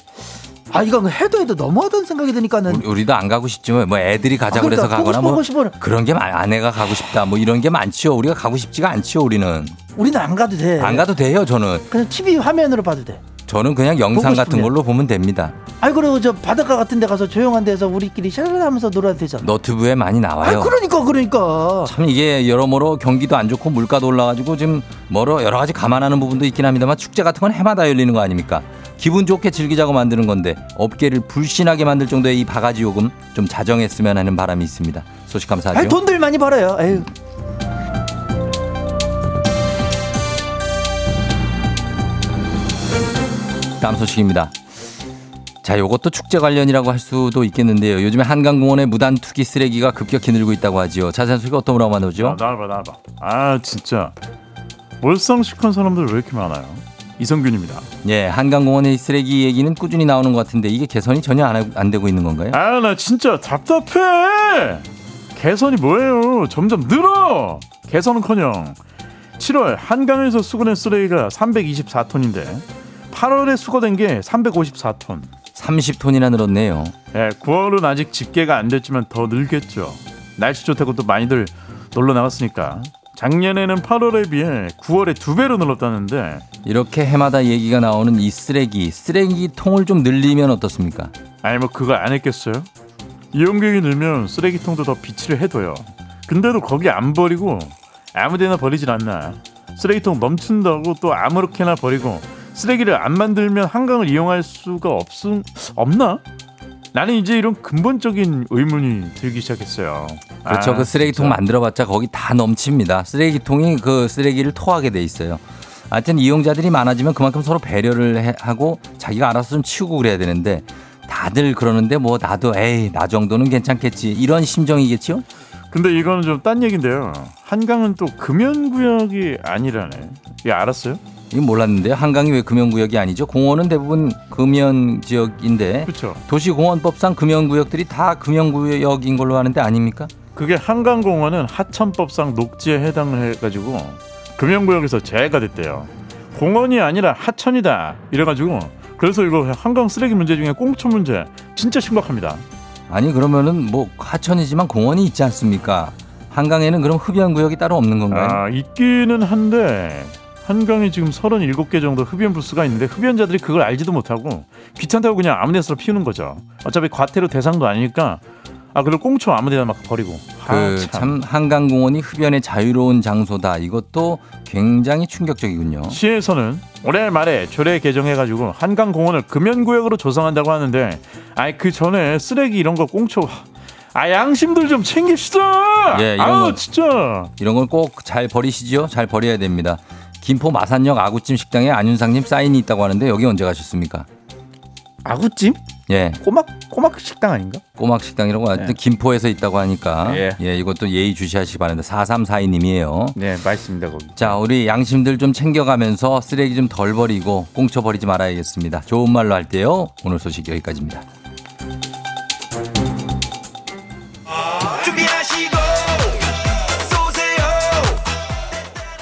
아 이건 해도 해도 너무하다는 생각이 드니까는 우리, 우리도 안 가고 싶지만 뭐 애들이 가자고 아, 그러니까 그래서 가거나 뭐 싶어, 보고 싶어. 그런 게 많- 아내가 가고 싶다 뭐 이런 게 많지요. 우리가 가고 싶지가 않지요. 우리는 우리는 안 가도 돼. 안 가도 돼요. 저는 그냥 TV 화면으로 봐도 돼. 저는 그냥 영상 같은. 걸로 보면 됩니다. 아이 그리고 저 바닷가 같은 데 가서 조용한 데서 우리끼리 샤랄 하면서 놀아도 되잖아. 너튜브에 많이 아 나와요. 그러니까 그러니까. 참 이게 여러모로 경기도 안 좋고 물가도 올라가지고 지금 뭐로 여러 가지 감안하는 부분도 있긴 합니다만 축제 같은 건 해마다 열리는 거 아닙니까? 기분 좋게 즐기자고 만드는 건데 업계를 불신하게 만들 정도의 이 바가지 요금 좀 자정했으면 하는 바람이 있습니다. 소식 감사하죠. 아이 돈들 많이 벌어요. 에휴. 다음 소식입니다. 자, 요것도 축제 관련이라고 할 수도 있겠는데요. 요즘에 한강공원에 무단 투기 쓰레기가 급격히 늘고 있다고 하지요. 자세한 소식 어떤 분하고 만나보죠? 나와봐 나와봐 아 진짜 몰상식한 사람들 왜 이렇게 많아요 이성균입니다 예, 한강공원의 쓰레기 얘기는 꾸준히 나오는 것 같은데 이게 개선이 전혀 안, 하- 안 되고 있는 건가요? 아 나 진짜 답답해 개선이 뭐예요 점점 늘어 개선은커녕 7월 한강에서 수거된 쓰레기가 324톤인데 8월에 수거된 게 354톤 30톤이나 늘었네요. 예, 9월은 아직 집계가 안 됐지만 더 늘겠죠. 날씨 좋다고 또 많이들 놀러 나갔으니까. 작년에는 8월에 비해 9월에 두 배로 늘었다는데 이렇게 해마다 얘기가 나오는 이 쓰레기, 쓰레기통을 좀 늘리면 어떻습니까? 아니 뭐 그거 안 했겠어요? 이용객이 늘면 쓰레기통도 더 비치를 해둬요. 근데도 거기 안 버리고 아무데나 버리질 않나. 쓰레기통 넘친다고 또 아무렇게나 버리고 쓰레기를 안 만들면 한강을 이용할 수가 없음 없나? 나는 이제 이런 근본적인 의문이 들기 시작했어요. 그렇죠. 아, 그 쓰레기통 진짜. 만들어봤자 거기 다 넘칩니다. 쓰레기통이 그 쓰레기를 토하게 돼 있어요. 하여튼 이용자들이 많아지면 그만큼 서로 배려를 해- 하고 자기가 알아서 좀 치우고 그래야 되는데 다들 그러는데 뭐 나도 에이 나 정도는 괜찮겠지 이런 심정이겠죠? 근데 이거는 좀 딴 얘긴데요. 한강은 또 금연구역이 아니라네. 이 알았어요? 이건 몰랐는데요. 한강이 왜 금연구역이 아니죠? 공원은 대부분 금연 지역인데 그렇죠. 도시공원법상 금연구역들이 다 금연구역인 걸로 아는데 아닙니까? 그게 한강공원은 하천법상 녹지에 해당을 해가지고 금연구역에서 제외가 됐대요. 공원이 아니라 하천이다. 이래가지고 그래서 이거 한강 쓰레기 문제 중에 꽁초 문제 진짜 심각합니다. 아니 그러면은 뭐 하천이지만 공원이 있지 않습니까? 한강에는 그럼 흡연 구역이 따로 없는 건가요? 아 있기는 한데 한강에 지금 37개 정도 흡연 부스가 있는데 흡연자들이 그걸 알지도 못하고 귀찮다고 그냥 아무데나 피우는 거죠. 어차피 과태료 대상도 아니니까 아 그리고 꽁초 아무 데나 막 버리고. 아, 그참 한강공원이 흡연의 자유로운 장소다. 이것도 굉장히 충격적이군요. 시에서는 올해 말에 조례 개정해가지고 한강공원을 금연구역으로 조성한다고 하는데 아이 그 전에 쓰레기 이런 거 꽁초 아 양심들 좀 챙깁시다. 예, 이런 아우 거- 진짜. 이런 건 꼭 잘 버리시죠. 잘 버려야 됩니다. 김포 마산역 아구찜 식당에 안윤상님 사인이 있다고 하는데 여기 언제 가셨습니까? 아구찜? 예, 꼬막 꼬막 식당 아닌가? 꼬막 식당이라고 하는데 네. 김포에서 있다고 하니까 예. 예, 이것도 예의 주시하시기 바랍니다. 4342님이에요. 네 맛있습니다 거기. 자, 우리 양심들 좀 챙겨가면서 쓰레기 좀 덜 버리고 꽁쳐 버리지 말아야겠습니다. 좋은 말로 할게요. 오늘 소식 여기까지입니다.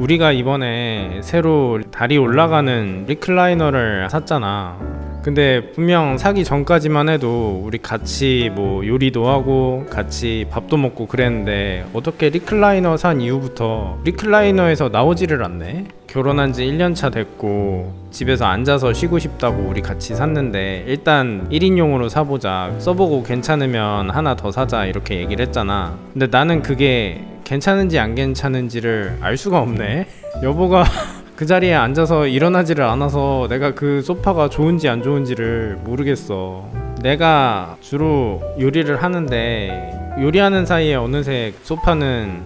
우리가 이번에 새로 다리 올라가는 리클라이너를 샀잖아. 근데 분명 사기 전까지만 해도 우리 같이 뭐 요리도 하고 같이 밥도 먹고 그랬는데 어떻게 리클라이너 산 이후부터 리클라이너에서 나오지를 않네? 결혼한 지 1년 차 됐고 집에서 앉아서 쉬고 싶다고 우리 같이 샀는데 일단 1인용으로 사보자 써보고 괜찮으면 하나 더 사자 이렇게 얘기를 했잖아 근데 나는 그게 괜찮은지 안 괜찮은지를 알 수가 없네 여보가 그 자리에 앉아서 일어나지를 않아서 내가 그 소파가 좋은지 안 좋은지를 모르겠어. 내가 주로 요리를 하는데 요리하는 사이에 어느새 소파는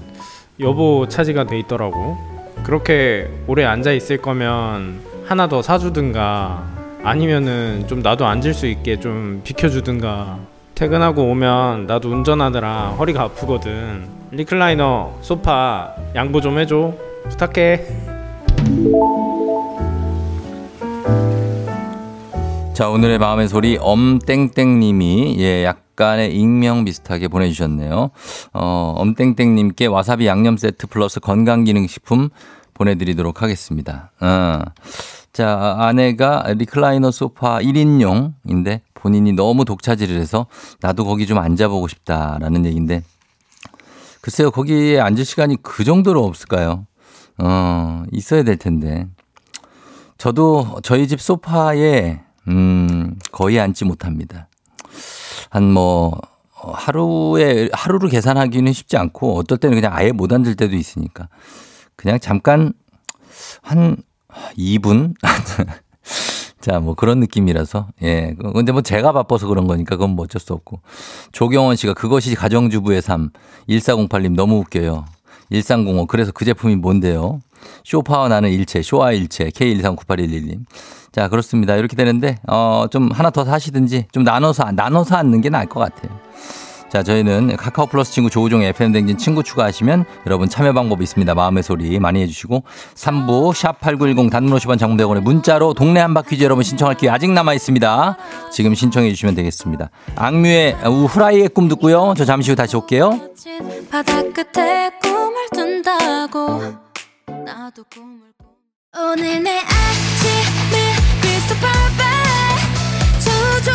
여보 차지가 돼 있더라고. 그렇게 오래 앉아 있을 거면 하나 더 사주든가 아니면은 좀 나도 앉을 수 있게 좀 비켜주든가. 퇴근하고 오면 나도 운전하느라 허리가 아프거든. 리클라이너 소파 양보 좀 해줘. 부탁해 자, 오늘의 마음의 소리 엄땡땡 님이 예, 약간의 익명 비슷하게 보내 주셨네요. 어, 엄땡땡 님께 와사비 양념 세트 플러스 건강 기능 식품 보내 드리도록 하겠습니다. 어. 자, 아내가 리클라이너 소파 1인용인데 본인이 너무 독차지를 해서 나도 거기 좀 앉아보고 싶다라는 얘기인데 글쎄요, 거기에 앉을 시간이 그 정도로 없을까요? 어, 있어야 될 텐데. 저도 저희 집 소파에 음, 거의 앉지 못합니다. 한 뭐 하루에 하루로 계산하기는 쉽지 않고 어떨 때는 그냥 아예 못 앉을 때도 있으니까 그냥 잠깐 한 2분 자, 뭐 그런 느낌이라서. 예. 근데 뭐 제가 바빠서 그런 거니까 그건 뭐 어쩔 수 없고. 조경원 씨가 그것이 가정주부의 삶. 1408님 너무 웃겨요. 1305. 그래서 그 제품이 뭔데요? 쇼파와 나는 일체, 쇼와 일체, K1398111님. 자, 그렇습니다. 이렇게 되는데, 어, 좀 하나 더 사시든지 좀 나눠서, 나눠서 앉는 게 나을 것 같아요. 자, 저희는 카카오 플러스 친구 조우종의 FM댕진 친구 추가하시면 여러분 참여 방법 있습니다. 마음의 소리 많이 해주시고 3부 샵 8910 단문 50원 장문대원의 문자로 동네 한바 퀴즈 여러분 신청할 기회 아직 남아 있습니다. 지금 신청해 주시면 되겠습니다. 악뮤의 후라이의 꿈 듣고요. 저 잠시 후 다시 올게요. 바다 끝에 둔다고 나도 꿈을 꿔. 오늘 내 아침을 crystal perfect 조종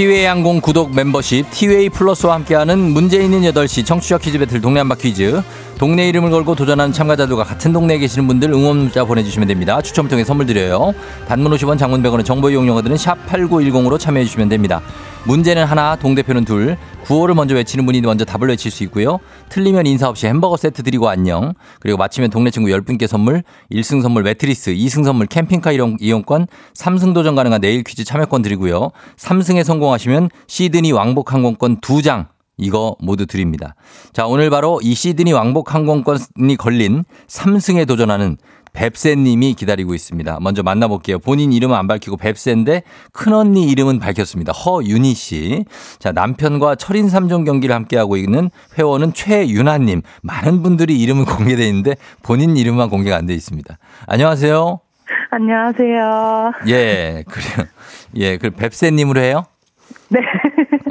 티웨이 항공 구독 멤버십 티웨이 플러스와 함께하는 문제 있는 8시 청취자 퀴즈 배틀 동네 한바 퀴즈 동네 이름을 걸고 도전하는 참가자들과 같은 동네에 계시는 분들 응원 문자 보내주시면 됩니다. 추첨을 통해 선물 드려요. 단문 50원 장문 100원의 정보 이용료 드는 샵 8910으로 참여해 주시면 됩니다. 문제는 하나 동대표는 둘 구호를 먼저 외치는 분이 먼저 답을 외칠 수 있고요. 틀리면 인사 없이 햄버거 세트 드리고 안녕. 그리고 마치면 동네 친구 10분께 선물 1승 선물 매트리스 2승 선물 캠핑카 이용, 이용권 3승 도전 가능한 내일 퀴즈 참여권 드리고요. 3승에 성공하시면 시드니 왕복 항공권 2장 이거 모두 드립니다. 자, 오늘 바로 이 시드니 왕복 항공권이 걸린 3승에 도전하는 뱁새님이 기다리고 있습니다. 먼저 만나볼게요. 본인 이름은 안 밝히고 뱁새인데 큰언니 이름은 밝혔습니다. 허윤희 씨. 자, 남편과 철인 3종 경기를 함께하고 있는 회원은 최윤아님. 많은 분들이 이름은 공개되어 있는데 본인 이름만 공개가 안 돼 있습니다. 안녕하세요. 안녕하세요. 예, 그래요. 예, 그 뱁새님으로 해요? 네.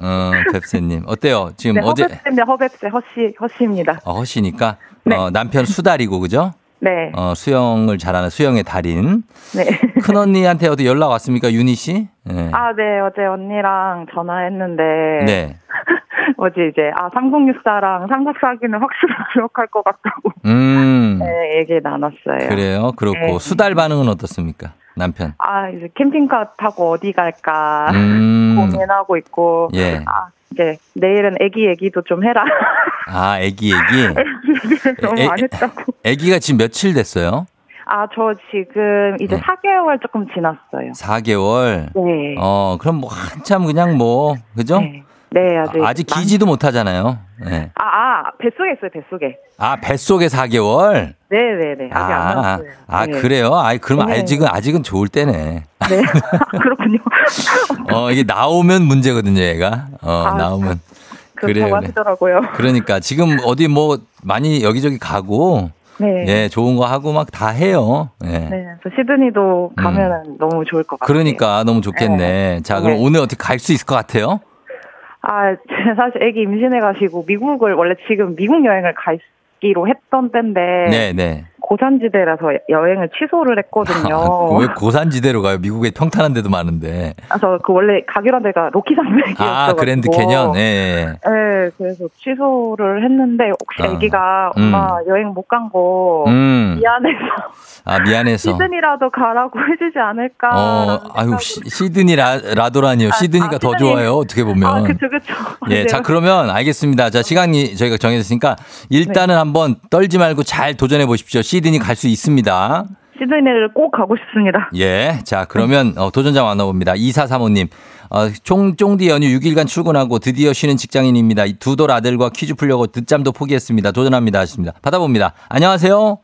어, 뱁새님. 어때요? 지금 네, 어제 허백쌤네 허백쌤 허씨 허씨입니다. 어, 허시니까 네. 어, 남편 수달이고 그죠? 네. 어, 수영을 잘하는 수영의 달인. 네. 큰 언니한테 어디 연락 왔습니까, 윤희 씨? 네. 아, 네. 어제 언니랑 전화했는데 네. 어제 이제 아 3064랑 삼국 사기는 확실히 기억할 것 같다고 음. 네, 얘기 나눴어요. 그래요. 그렇고 네. 수달 반응은 어떻습니까? 남편. 아 이제 캠핑카 타고 어디 갈까 음. 고민하고 있고 예. 아 이제 내일은 애기 얘기도 좀 해라 아, 애기 애기. 너무 에- 안 했다고. 애기가 지금 며칠 됐어요? 아 저 지금 이제 네. 4개월 조금 지났어요. 4개월. 네. 어, 그럼 뭐 한참 그냥 뭐 그죠? 네. 네, 아직 아직 만- 기지도 못 하잖아요. 네. 아, 아, 뱃속에 있어요, 뱃속에. 아, 뱃속에 4개월? 네, 네, 네. 아직 안 아, 나왔어요. 아, 네. 그래요? 아이, 그럼 네. 아직은, 아직은 좋을 때네. 네. 그렇군요. 어, 이게 나오면 문제거든요, 얘가. 어, 아, 나오면. 그래요. 하시더라고요. 그러니까 지금 어디 뭐 많이 여기저기 가고, 네. 예, 좋은 거 하고 막 다 해요. 예. 네. 저 시드니도 가면은 너무 좋을 것 같아요. 그러니까 너무 좋겠네. 자, 그럼 네. 오늘 어떻게 갈 수 있을 것 같아요? 아, 사실 애기 임신해가지고 미국을 원래 지금 미국 여행을 가기로 했던 때인데 네, 네. 고산지대라서 여행을 취소를 했거든요. 아, 왜 고산지대로 가요? 미국에 평탄한 데도 많은데. 그래서 그 원래 가기로 한 데가 로키 산맥이었어. 아, 그랜드 캐년. 예, 예. 네, 그래서 취소를 했는데 혹시 아, 애기가 음. 엄마 여행 못 간거 음. 미안해서 아, 미안해서. 시드니라도 가라고 해주지 않을까. 어, 아유, 시, 시드니 라, 라도라니요. 시드니가 아, 더 시드니. 좋아요. 어떻게 보면. 아, 그쵸, 그쵸. 예, 자, 네. 그러면 알겠습니다. 자, 시간이 저희가 정해졌으니까 일단은 네. 한번 떨지 말고 잘 도전해 보십시오. 시 드니 갈 수 있습니다. 시드니를 꼭 가고 싶습니다. 예. 자, 그러면 어, 도전자 만나봅니다. 2435님. 어, 쫑, 쫑디 연휴 6일간 출근하고 드디어 쉬는 직장인입니다. 이 두돌 아들과 퀴즈 풀려고 늦잠도 포기했습니다. 도전합니다. 하십니다. 받아봅니다. 안녕하세요.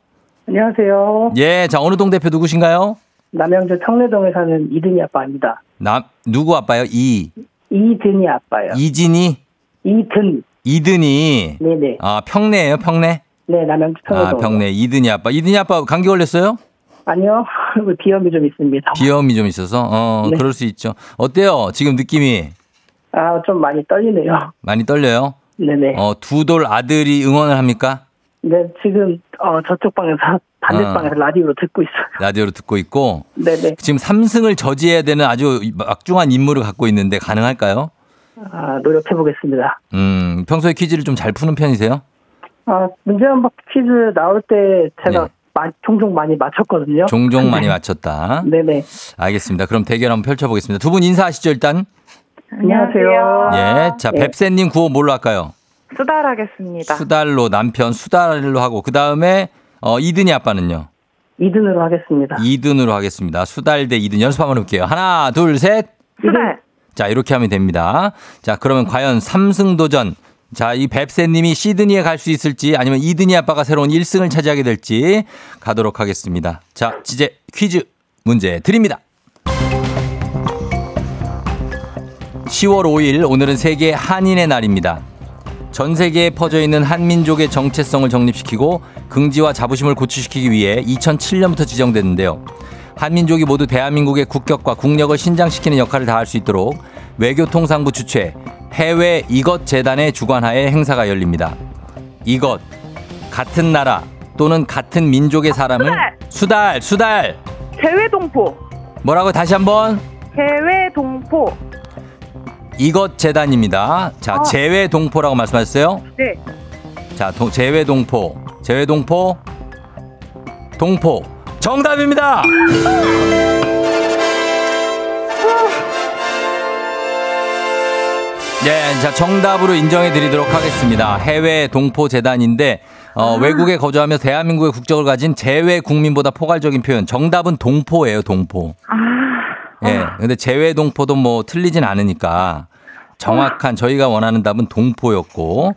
안녕하세요. 예. 자, 어느 동 대표 누구신가요? 남양주 청래동에 사는 이든이 아빠입니다. 남, 누구 아빠요? 이, 이든이 아빠요. 이진이, 이든. 이든이. 네네. 아, 평내예요 평내? 네, 남양주 청래동. 아, 평내. 이든이 아빠. 이든이 아빠 감기 걸렸어요? 아니요. 비염이 좀 있습니다. 비염이 좀 있어서? 어, 네. 그럴 수 있죠. 어때요? 지금 느낌이 아, 좀 많이 떨리네요. 많이 떨려요? 네네. 어, 두 돌 아들이 응원을 합니까? 네, 지금 어, 저쪽 방에서 반대방에서 라디오로 듣고 있어요. 라디오로 듣고 있고 네네. 지금 3승을 저지해야 되는 아주 막중한 임무를 갖고 있는데 가능할까요? 아, 노력해 보겠습니다. 음, 평소에 퀴즈를 좀 잘 푸는 편이세요? 아, 문제연박 퀴즈 나올 때 제가 네. 마- 종종 많이 맞췄거든요. 종종 많이 맞췄다. 네네. 알겠습니다. 그럼 대결 한번 펼쳐보겠습니다. 두 분 인사하시죠, 일단. 안녕하세요. 예. 자, 네. 뱁새님 구호 뭘로 할까요? 수달하겠습니다. 수달로 남편 수달로 하고, 그 다음에, 어, 이든이 아빠는요? 이든으로 하겠습니다. 이든으로 하겠습니다. 수달 대 이든 연습 한번 해볼게요. 하나, 둘, 셋. 수달. 자, 이렇게 하면 됩니다. 자, 그러면 과연 삼승 도전. 자, 이 뱁새님이 시드니에 갈 수 있을지 아니면 이든이 아빠가 새로운 1승을 차지하게 될지 가도록 하겠습니다. 자, 이제 퀴즈 문제 드립니다. 10월 5일 오늘은 세계 한인의 날입니다. 전 세계에 퍼져 있는 한민족의 정체성을 정립시키고 긍지와 자부심을 고취시키기 위해 2007년부터 지정됐는데요. 한민족이 모두 대한민국의 국격과 국력을 신장시키는 역할을 다할 수 있도록 외교통상부 주최 해외 이것 재단의 주관하에 행사가 열립니다. 이것 같은 나라 또는 같은 민족의 사람을 수달 수달 대외동포. 뭐라고 다시 한번 대외동포. 이것 재단입니다. 자 아. 재외 동포라고 말씀하셨어요? 네. 자, 도- 재외 동포. 재외 동포. 동포. 정답입니다! 네, 자, 정답으로 인정해 드리도록 하겠습니다. 해외 동포 재단인데, 어, 외국에 거주하며 대한민국의 국적을 가진 재외 국민보다 포괄적인 표현. 정답은 동포예요, 동포. 아, 예. 근데 재외 동포도 뭐 틀리진 않으니까 정확한 저희가 원하는 답은 동포였고,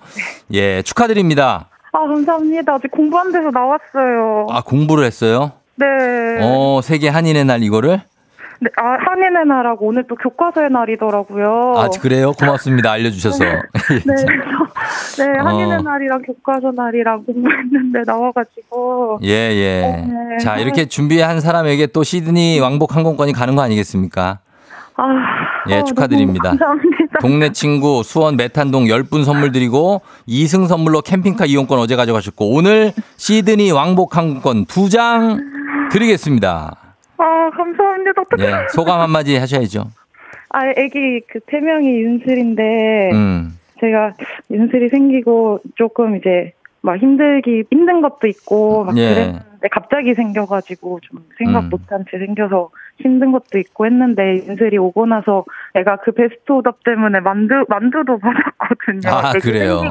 예, 축하드립니다. 아 감사합니다. 아직 공부 안 돼서 나왔어요. 아, 공부를 했어요? 네. 어, 세계 한인의 날 이거를? 네. 아 한인의 날하고 오늘 또 교과서의 날이더라고요. 아, 그래요? 고맙습니다. 알려주셔서. 네, 그래서 네 한인의 어. 날이랑 교과서 날이랑 공부했는데 나와가지고 예, 예. 네. 자, 이렇게 준비한 사람에게 또 시드니 왕복 항공권이 가는 거 아니겠습니까? 아, 예, 아, 축하드립니다. 감사합니다. 동네 친구 수원 메탄동 10분 선물 드리고 2승 선물로 캠핑카 이용권 어제 가져가셨고 오늘 시드니 왕복 항공권 2장 드리겠습니다. 아 감사합니다. 예, 소감 한마디 하셔야죠. 아 애기 그 태명이 윤슬인데 음. 제가 윤슬이 생기고 조금 이제 막 힘들기 힘든 것도 있고 막 예. 그랬는데 갑자기 생겨가지고 좀 생각 음. 못한 채 생겨서 힘든 것도 있고 했는데 윤슬이 오고 나서 애가 그 베스트 오답 때문에 만두 만두도 받았거든요. 아, 그래요.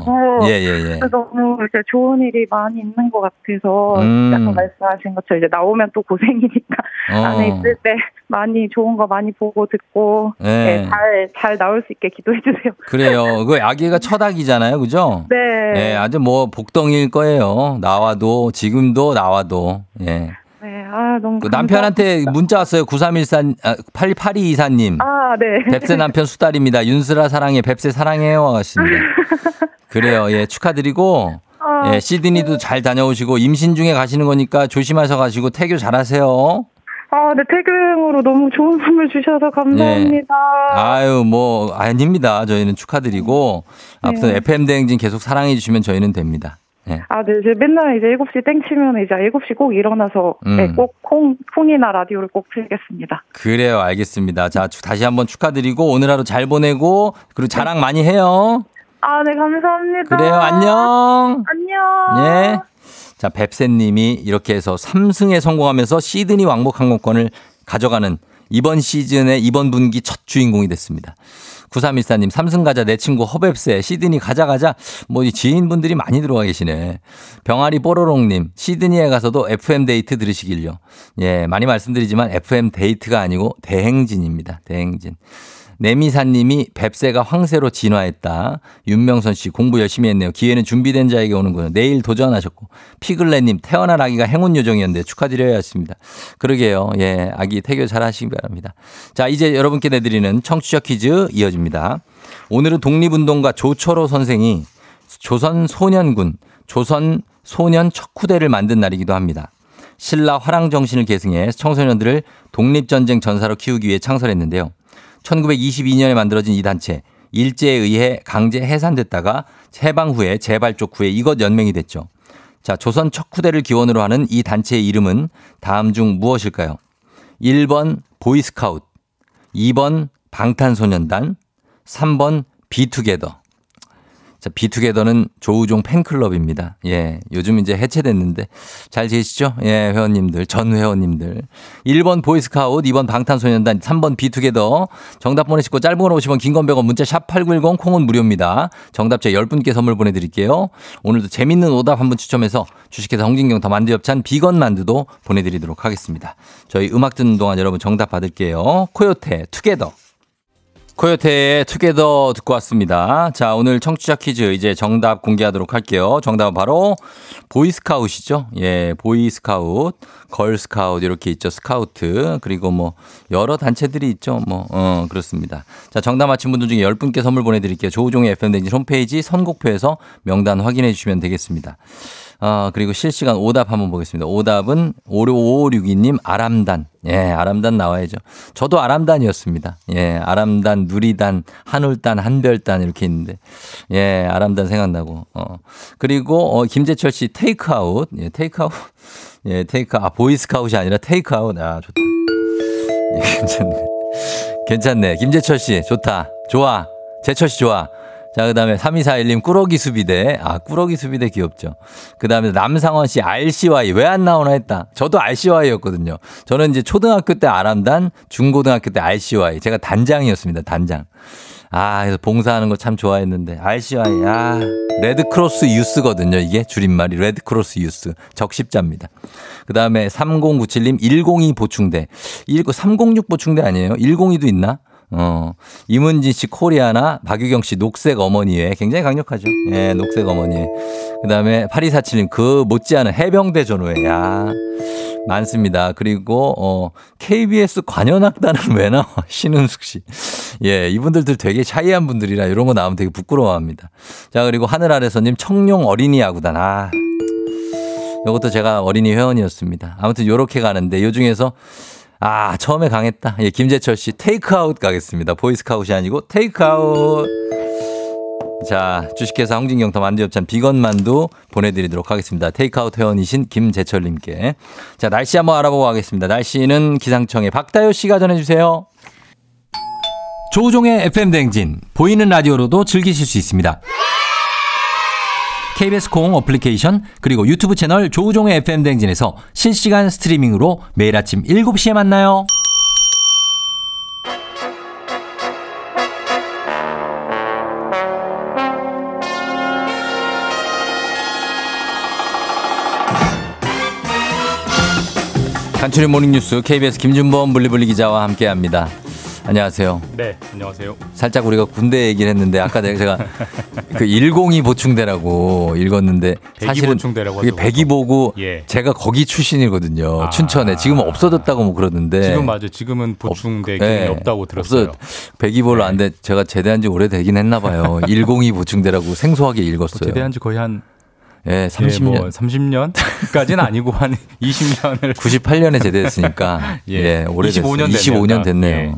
예, 예, 예. 너무 이렇게 좋은 일이 많이 있는 것 같아서 음. 약간 말씀하신 것처럼 이제 나오면 또 고생이니까 어. 안에 있을 때 많이 좋은 거 많이 보고 듣고 예. 네, 잘, 잘 나올 수 있게 기도해 주세요. 그래요. 그 아기가 첫 아기잖아요. 그죠? 네. 예, 아주 뭐 복덩이일 거예요. 나와도 지금도 나와도. 예. 네, 아, 너무. 그 남편한테. 문자 왔어요. 9314 아, 882224님. 아, 네. 뱁새 남편 수달입니다. 윤슬아 사랑해. 뱁새 사랑해요. 하십니다. 그래요. 예, 축하드리고 아, 예, 시드니도 잘 다녀오시고 임신 중에 가시는 거니까 조심하셔 가시고 태교 잘하세요. 아, 네, 태교용으로 너무 좋은 선물 주셔서 감사합니다. 아유, 뭐 아닙니다. 저희는 축하드리고 아무튼 네. FM 대행진 계속 사랑해 주시면 저희는 됩니다. 예. 아, 네, 이제 맨날 이제 7시 땡 치면 이제 7시 꼭 일어나서 음. 네, 꼭 콩, 콩이나 라디오를 꼭 틀겠습니다. 그래요. 알겠습니다. 자, 축- 다시 한번 축하드리고 오늘 하루 잘 보내고 그리고 자랑 많이 해요. 아, 네, 감사합니다. 그래요. 안녕. 안녕. 예. 자, 뱁새님이 이렇게 해서 3승에 성공하면서 시드니 왕복 항공권을 가져가는 이번 시즌의 이번 분기 첫 주인공이 됐습니다. 9314님, 삼승 가자 내 친구 허웹세, 시드니 가자 가자. 뭐, 이 지인분들이 많이 들어와 계시네. 병아리 뽀로롱님, 시드니에 가서도 FM 데이트 들으시길요. 예, 많이 말씀드리지만 FM 데이트가 아니고 대행진입니다. 대행진. 내미사님이 뱁새가 황새로 진화했다. 윤명선 씨 공부 열심히 했네요. 기회는 준비된 자에게 오는군요. 내일 도전하셨고 피글렛님 태어난 아기가 행운 요정이었는데 축하드려야 했습니다. 그러게요. 예, 아기 태교 잘하시기 바랍니다. 자, 이제 여러분께 내드리는 청취자 퀴즈 이어집니다. 오늘은 독립운동가 조철호 선생이 조선 소년군, 조선 소년 척후대를 만든 날이기도 합니다. 신라 화랑 정신을 계승해 청소년들을 독립전쟁 전사로 키우기 위해 창설했는데요. 1922년에 만들어진 이 단체 일제에 의해 강제 해산됐다가 해방 후에 재발족 후에 이것 연맹이 됐죠. 자, 조선 척후대를 기원으로 하는 이 단체의 이름은 다음 중 무엇일까요? 1번 보이스카웃, 2번 방탄소년단, 3번 비투게더. 자, 비투게더는 조우종 팬클럽입니다. 예. 요즘 이제 해체됐는데 잘 계시죠? 예, 회원님들, 전 회원님들. 1번 보이스카웃, 2번 방탄소년단, 3번 비투게더. 정답 보내시고 짧은 건 50원, 긴 건 100원, 문자 샵 8910 콩은 무료입니다. 정답자 10분께 선물 보내 드릴게요. 오늘도 재밌는 오답 한분 추첨해서 주식회사 홍진경 더 만두 엽찬 비건 만두도 보내 드리도록 하겠습니다. 저희 음악 듣는 동안 여러분 정답 받을게요. 코요태, 투게더. 코요태의 투게더 듣고 왔습니다. 자, 오늘 청취자 퀴즈 이제 정답 공개하도록 할게요. 정답은 바로 보이스카웃이죠. 예, 보이스카웃, 걸스카웃 이렇게 있죠. 스카우트. 그리고 뭐 여러 단체들이 있죠. 뭐, 어, 그렇습니다. 자, 정답 맞힌 분들 중에 10분께 선물 보내드릴게요. 조우종의 FM대행진 홈페이지 선곡표에서 명단 확인해 주시면 되겠습니다. 아, 그리고 실시간 오답 한번 보겠습니다. 오답은 5562님 아람단. 예, 아람단 나와야죠. 저도 아람단이었습니다. 예, 아람단, 누리단, 한울단, 한별단 이렇게 있는데. 예, 아람단 생각나고. 어. 그리고 어, 김재철 씨 테이크아웃. 예, 테이크아웃. 예, 테이크 아 보이스카웃이 아니라 테이크아웃. 아, 좋다. 예, 괜찮네. 괜찮네. 김재철 씨 좋다. 좋아. 재철 씨 좋아. 자, 그 다음에 3241님 꾸러기 수비대. 아, 꾸러기 수비대 귀엽죠. 그 다음에 남상원 씨 RCY 왜 안 나오나 했다. 저도 RCY였거든요. 저는 이제 초등학교 때 아람단, 중고등학교 때 RCY. 제가 단장이었습니다. 단장. 아, 그래서 봉사하는 거 참 좋아했는데. RCY, 아, Red Cross Youth거든요. 이게 줄임말이 Red Cross Youth. 적십자입니다. 그 다음에 3097님 102 보충대. 19, 306 보충대 아니에요? 102도 있나? 어, 이문진 씨 코리아나 박유경 씨 녹색 어머니회 굉장히 강력하죠. 예, 녹색 어머니회. 그 다음에 8247님 그 못지않은 해병대 전우회. 야 많습니다. 그리고, 어, KBS 관현악단은 왜 나와? 신은숙 씨. 예, 이분들도 되게 shy한 분들이라 이런 거 나오면 되게 부끄러워합니다. 자, 그리고 하늘 아래서님 청룡 어린이 야구단. 아. 이것도 제가 어린이 회원이었습니다. 아무튼 요렇게 가는데 요 중에서 아, 처음에 강했다. 예, 김재철 씨 테이크아웃 가겠습니다. 보이스카웃이 아니고 테이크아웃. 자, 주식회사 홍진경 더 만두엽찬 비건 만두 보내드리도록 하겠습니다. 테이크아웃 회원이신 김재철님께. 자, 날씨 한번 알아보고 가겠습니다. 날씨는 기상청의 박다효 씨가 전해주세요. 조우종의 FM댕진. 보이는 라디오로도 즐기실 수 있습니다. KBS 콩 어플리케이션 그리고 유튜브 채널 조우종의 FM 댕진에서 실시간 스트리밍으로 매일 아침 7시에 만나요. 간추린 모닝뉴스 KBS 김준범 블리블리 기자와 함께합니다. 안녕하세요. 네, 안녕하세요. 살짝 우리가 군대 얘기를 했는데 아까 제가 그102 보충대라고 읽었는데 사실은 보충대라고 그게 하죠, 백이보고 예. 제가 거기 출신이거든요. 아. 춘천에 지금 은 없어졌다고 뭐 그러는데 지금 맞아요. 지금은 보충대 기능이 예, 없다고 들었어요. 백이보로 안 돼. 제가 제대한 지 오래되긴 했나 봐요. 102 보충대라고 생소하게 읽었어요. 제대한 지 거의 한 예, 30년. 뭐 30년까지는 아니고 한 20년을 98년에 제대했으니까 예, 예, 오래됐어요. 25년 25년 됐네요. 예.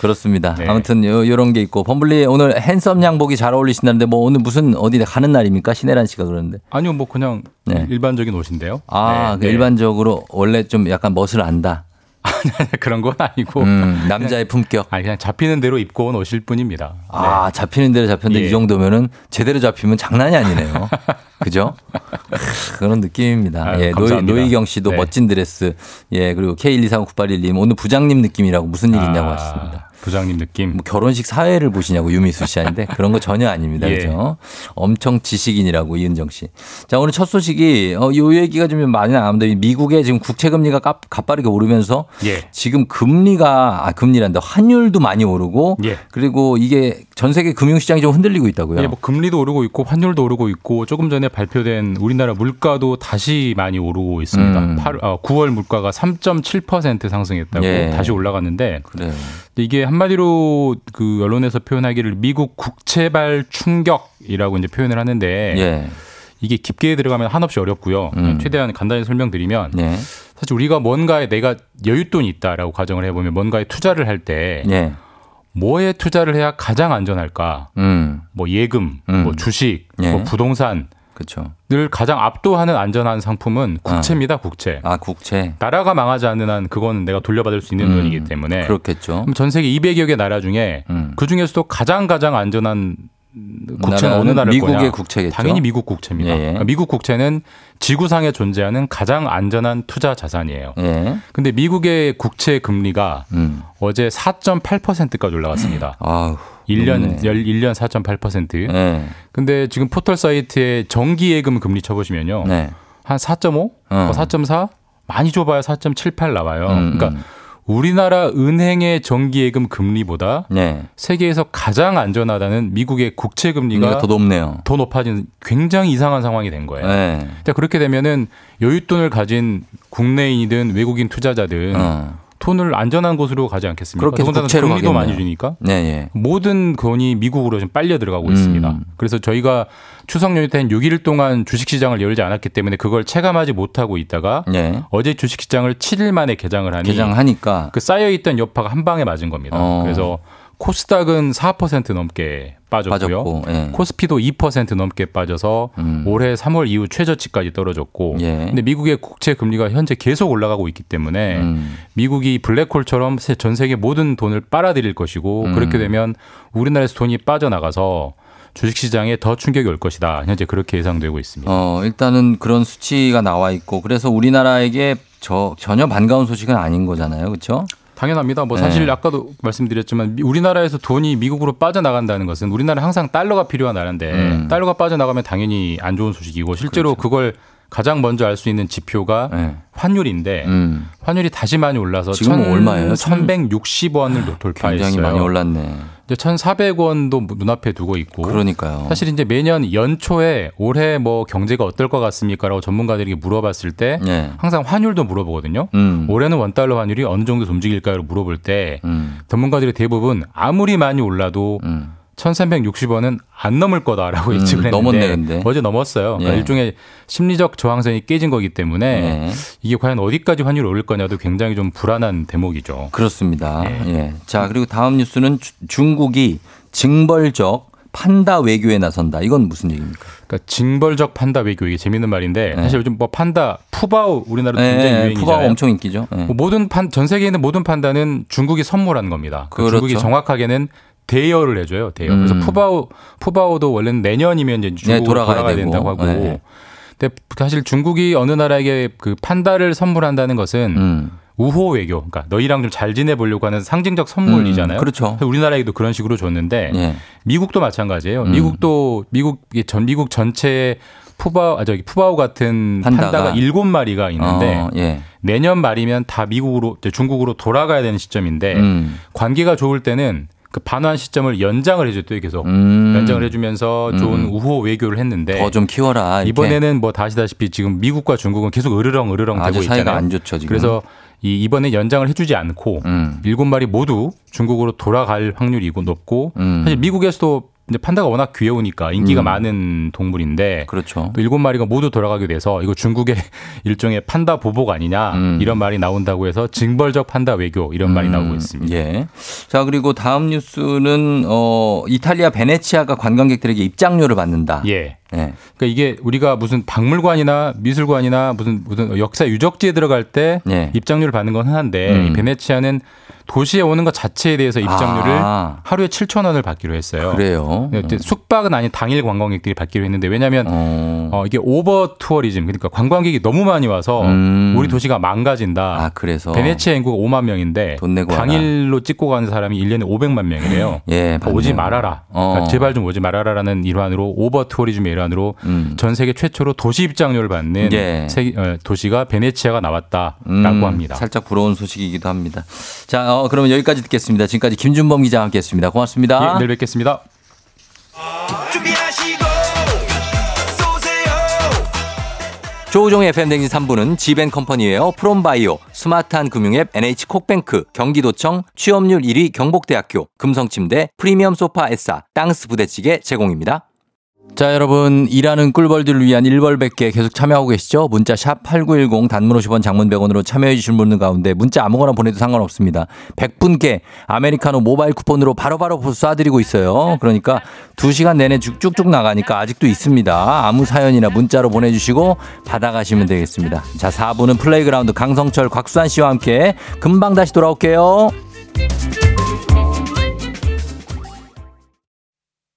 그렇습니다. 네. 아무튼 요, 요런 게 있고 범블리 오늘 핸섬 양복이 잘 어울리신다는데 뭐 오늘 무슨 어디 가는 날입니까? 신혜란 씨가 그러는데. 아니요, 뭐 그냥 네. 일반적인 옷인데요. 아, 네, 그 네. 일반적으로 원래 좀 약간 멋을 안다. 그런 건 아니고 음, 남자의 품격. 아니 그냥 잡히는 대로 입고 온 옷일 뿐입니다. 아, 잡히는 대로 잡혔는데 예. 이 정도면은 제대로 잡히면 장난이 아니네요. 그죠? 그런 느낌입니다. 아유, 예, 노이. 노희경 씨도 네. 멋진 드레스. 예, 그리고 K1239811님 오늘 부장님 느낌이라고 무슨 일 있냐고 아. 하셨습니다. 부장님 느낌. 뭐 결혼식 사회를 보시냐고 유미수 씨 하는데 그런 거 전혀 아닙니다. 예. 그죠? 엄청 지식인이라고 이은정 씨. 자, 오늘 첫 소식이 어, 요 얘기가 좀 많이 나옵니다. 이 미국의 지금 국채 금리가 가, 가빠르게 오르면서 예. 지금 금리가 아 금리란다. 환율도 많이 오르고 예. 그리고 이게 전 세계 금융 시장이 좀 흔들리고 있다고요. 예, 뭐 금리도 오르고 있고 환율도 오르고 있고 조금 전에 발표된 우리나라 물가도 다시 많이 오르고 있습니다. 음. 팔- 어, 9월 물가가 3.7% 상승했다고 예. 다시 올라갔는데 그래요. 근데 이게 한마디로 그 언론에서 표현하기를 미국 국채발 충격이라고 이제 표현을 하는데 예. 이게 깊게 들어가면 한없이 어렵고요. 음. 최대한 간단히 설명드리면 예. 사실 우리가 뭔가에 내가 여윳돈이 있다라고 가정을 해보면 뭔가에 투자를 할때 예. 뭐에 투자를 해야 가장 안전할까? 음. 뭐 예금, 음. 뭐 주식, 예. 뭐 부동산 그렇죠. 늘 가장 압도하는 안전한 상품은 국채입니다. 국채. 아, 국채. 나라가 망하지 않는 한 그건 내가 돌려받을 수 있는 음. 돈이기 때문에 그렇겠죠. 그럼 전 세계 200여 개 나라 중에 음. 그 중에서도 가장 가장 안전한 국채는 어느 나라일 미국의 거냐? 국채겠죠. 당연히 미국 국채입니다. 예, 예. 그러니까 미국 국채는 지구상에 존재하는 가장 안전한 투자 자산이에요. 예. 근데 미국의 국채 금리가 음. 어제 4.8%까지 올라갔습니다. 아우. 1년 높네. 1년 4.8%. 예. 근데 지금 포털 사이트에 정기 예금 금리 쳐 보시면요. 네. 한 4.5, 어. 4.4 많이 줘봐야 4.78 나와요. 음, 그러니까 음. 우리나라 은행의 정기예금 금리보다 네. 세계에서 가장 안전하다는 미국의 국채 금리가 금리가 더 높네요. 더 높아진 굉장히 이상한 상황이 된 거예요. 네. 자, 그렇게 되면은 여윳돈을 가진 국내인이든 외국인 투자자든 어. 돈을 안전한 곳으로 가지 않겠습니까? 그렇게 더군다나 국채로 금리도 가겠네요. 많이 주니까 네, 예. 모든 돈이 미국으로 좀 빨려 들어가고 음. 있습니다. 그래서 저희가 추석 연휴 때한 6일 동안 주식시장을 열지 않았기 때문에 그걸 체감하지 못하고 있다가 예. 어제 주식시장을 7일 만에 개장을 하니 개장하니까 그 쌓여 있던 여파가 한 방에 맞은 겁니다. 어. 그래서 코스닥은 4% 넘게 빠졌고요. 빠졌고. 예. 코스피도 2% 넘게 빠져서 음. 올해 3월 이후 최저치까지 떨어졌고 예. 근데 미국의 국채 금리가 현재 계속 올라가고 있기 때문에 음. 미국이 블랙홀처럼 세- 전 세계 모든 돈을 빨아들일 것이고 음. 그렇게 되면 우리나라에서 돈이 빠져나가서 주식시장에 더 충격이 올 것이다. 현재 그렇게 예상되고 있습니다. 어, 일단은 그런 수치가 나와 있고 그래서 우리나라에게 저 전혀 반가운 소식은 아닌 거잖아요. 그렇죠? 당연합니다. 뭐 네. 사실 아까도 말씀드렸지만 미- 우리나라에서 돈이 미국으로 빠져나간다는 것은 우리나라 항상 달러가 필요한 나라인데 음. 달러가 빠져나가면 당연히 안 좋은 소식이고 실제로 그걸 가장 먼저 알 수 있는 지표가 네. 환율인데 음. 환율이 다시 많이 올라서 지금은 얼마예요? 1,160원을 돌파했어요. 굉장히 많이 올랐네. 이제 1,400원도 눈앞에 두고 있고 그러니까요. 사실 이제 매년 연초에 올해 뭐 경제가 어떨 것 같습니까라고 전문가들에게 물어봤을 때 예. 항상 환율도 물어보거든요. 음. 올해는 원 달러 환율이 어느 정도 움직일까요? 물어볼 때 음. 전문가들이 대부분 아무리 많이 올라도 음. 1360원은 안 넘을 거다라고 음, 예측을 했는데 넘었네, 근데. 어제 넘었어요. 그러니까 예. 일종의 심리적 저항선이 깨진 거기 때문에 예. 이게 과연 어디까지 환율이 오를 거냐도 굉장히 좀 불안한 대목이죠. 그렇습니다. 네. 예. 자, 그리고 다음 뉴스는 주- 중국이 징벌적 판다 외교에 나선다. 이건 무슨 얘기입니까? 그러니까 징벌적 판다 외교 이게 재밌는 말인데 네. 사실 요즘 뭐 판다 푸바오 우리나라 도 굉장히 예, 유행이잖아요. 푸바오 엄청 인기죠. 예. 뭐 모든 판, 전 세계에 있는 모든 판다는 중국이 선물한 겁니다. 그 그렇죠. 중국이 정확하게는 대여를 해줘요. 대여. 그래서 음. 푸바오 푸바오도 원래는 내년이면 이제 중국으로 네, 돌아가야 돌아가야. 된다고 하고. 네. 근데 사실 중국이 어느 나라에게 그 판다를 선물한다는 것은 음. 우호 외교, 그러니까 너희랑 좀 잘 지내보려고 하는 상징적 선물이잖아요. 음, 그렇죠. 그래서 우리나라에도 그런 식으로 줬는데 예. 미국도 마찬가지예요. 음. 미국도 미국 전 미국 전체에 푸바오 아 저기 푸바오 같은 판다가. 일곱 마리가 있는데 어, 예. 내년 말이면 다 미국으로 중국으로 돌아가야 되는 시점인데 음. 관계가 좋을 때는 그 반환 시점을 연장을 해줬대요 계속 음. 연장을 해주면서 좋은 우호 외교를 했는데 더 좀 키워라. 이렇게. 이번에는 뭐 다시다시피 지금 미국과 중국은 계속 으르렁 으르렁 되고 사이가 있잖아요. 안 좋죠, 지금. 그래서 이 이번에 연장을 해주지 않고 음. 일곱 마리 모두 중국으로 돌아갈 확률이 높고 음. 사실 미국에서도 이제 판다가 워낙 귀여우니까 인기가 음. 많은 동물인데 그렇죠. 또 일곱 마리가 모두 돌아가게 돼서 이거 중국의 일종의 판다 보복 아니냐 음. 이런 말이 나온다고 해서 징벌적 판다 외교 이런 말이 음, 나오고 있습니다. 예. 자, 그리고 다음 뉴스는 어 이탈리아 베네치아가 관광객들에게 입장료를 받는다. 예. 네. 그러니까 이게 우리가 무슨 박물관이나 미술관이나 무슨 무슨 역사 유적지에 들어갈 때 네. 입장료를 받는 건 흔한데 음. 이 베네치아는 도시에 오는 것 자체에 대해서 입장료를 아. 하루에 7천 원을 받기로 했어요. 그래요. 네, 이제 숙박은 아닌 당일 관광객들이 받기로 했는데 왜냐하면 어. 어, 이게 over tourism 그러니까 관광객이 너무 많이 와서 음. 우리 도시가 망가진다. 아, 그래서. 베네치아 인구가 5만 명인데. 당일로 찍고 가는 사람이 1년에 500만 명이래요. 예, 그러니까 오지. 말아라. 어. 그러니까 제발 좀 오지 말아라라는 일환으로 over tourism의 일환 으로 음. 전 세계 최초로 도시 입장료를 받는 예. 세계- 어, 도시가 베네치아가 나왔다라고 음, 합니다. 살짝 부러운 소식이기도 합니다. 자, 어, 그러면 여기까지 듣겠습니다. 지금까지 김준범 기자와 함께했습니다. 고맙습니다. 예, 내일 뵙겠습니다. 조우종의 FM댕진 3부는 지벤컴퍼니웨어 프롬바이오, 스마트한 금융앱 NH콕뱅크, 경기도청, 취업률 1위 경복대학교, 금성침대, 프리미엄 소파 에싸, 땅스 부대찌개 제공입니다. 자, 여러분, 일하는 꿀벌들을 위한 일벌백개 계속 참여하고 계시죠? 문자 샵 8910 단문 50원 장문 100원으로 참여해 주신 분들 가운데 문자 아무거나 보내도 상관없습니다. 100분께 아메리카노 모바일 쿠폰으로 바로바로 쏴드리고 있어요. 그러니까 2시간 내내 쭉쭉 나가니까 아직도 있습니다. 아무 사연이나 문자로 보내주시고 받아가시면 되겠습니다. 자, 4부는 플레이그라운드 강성철, 곽수산 씨와 함께 금방 다시 돌아올게요.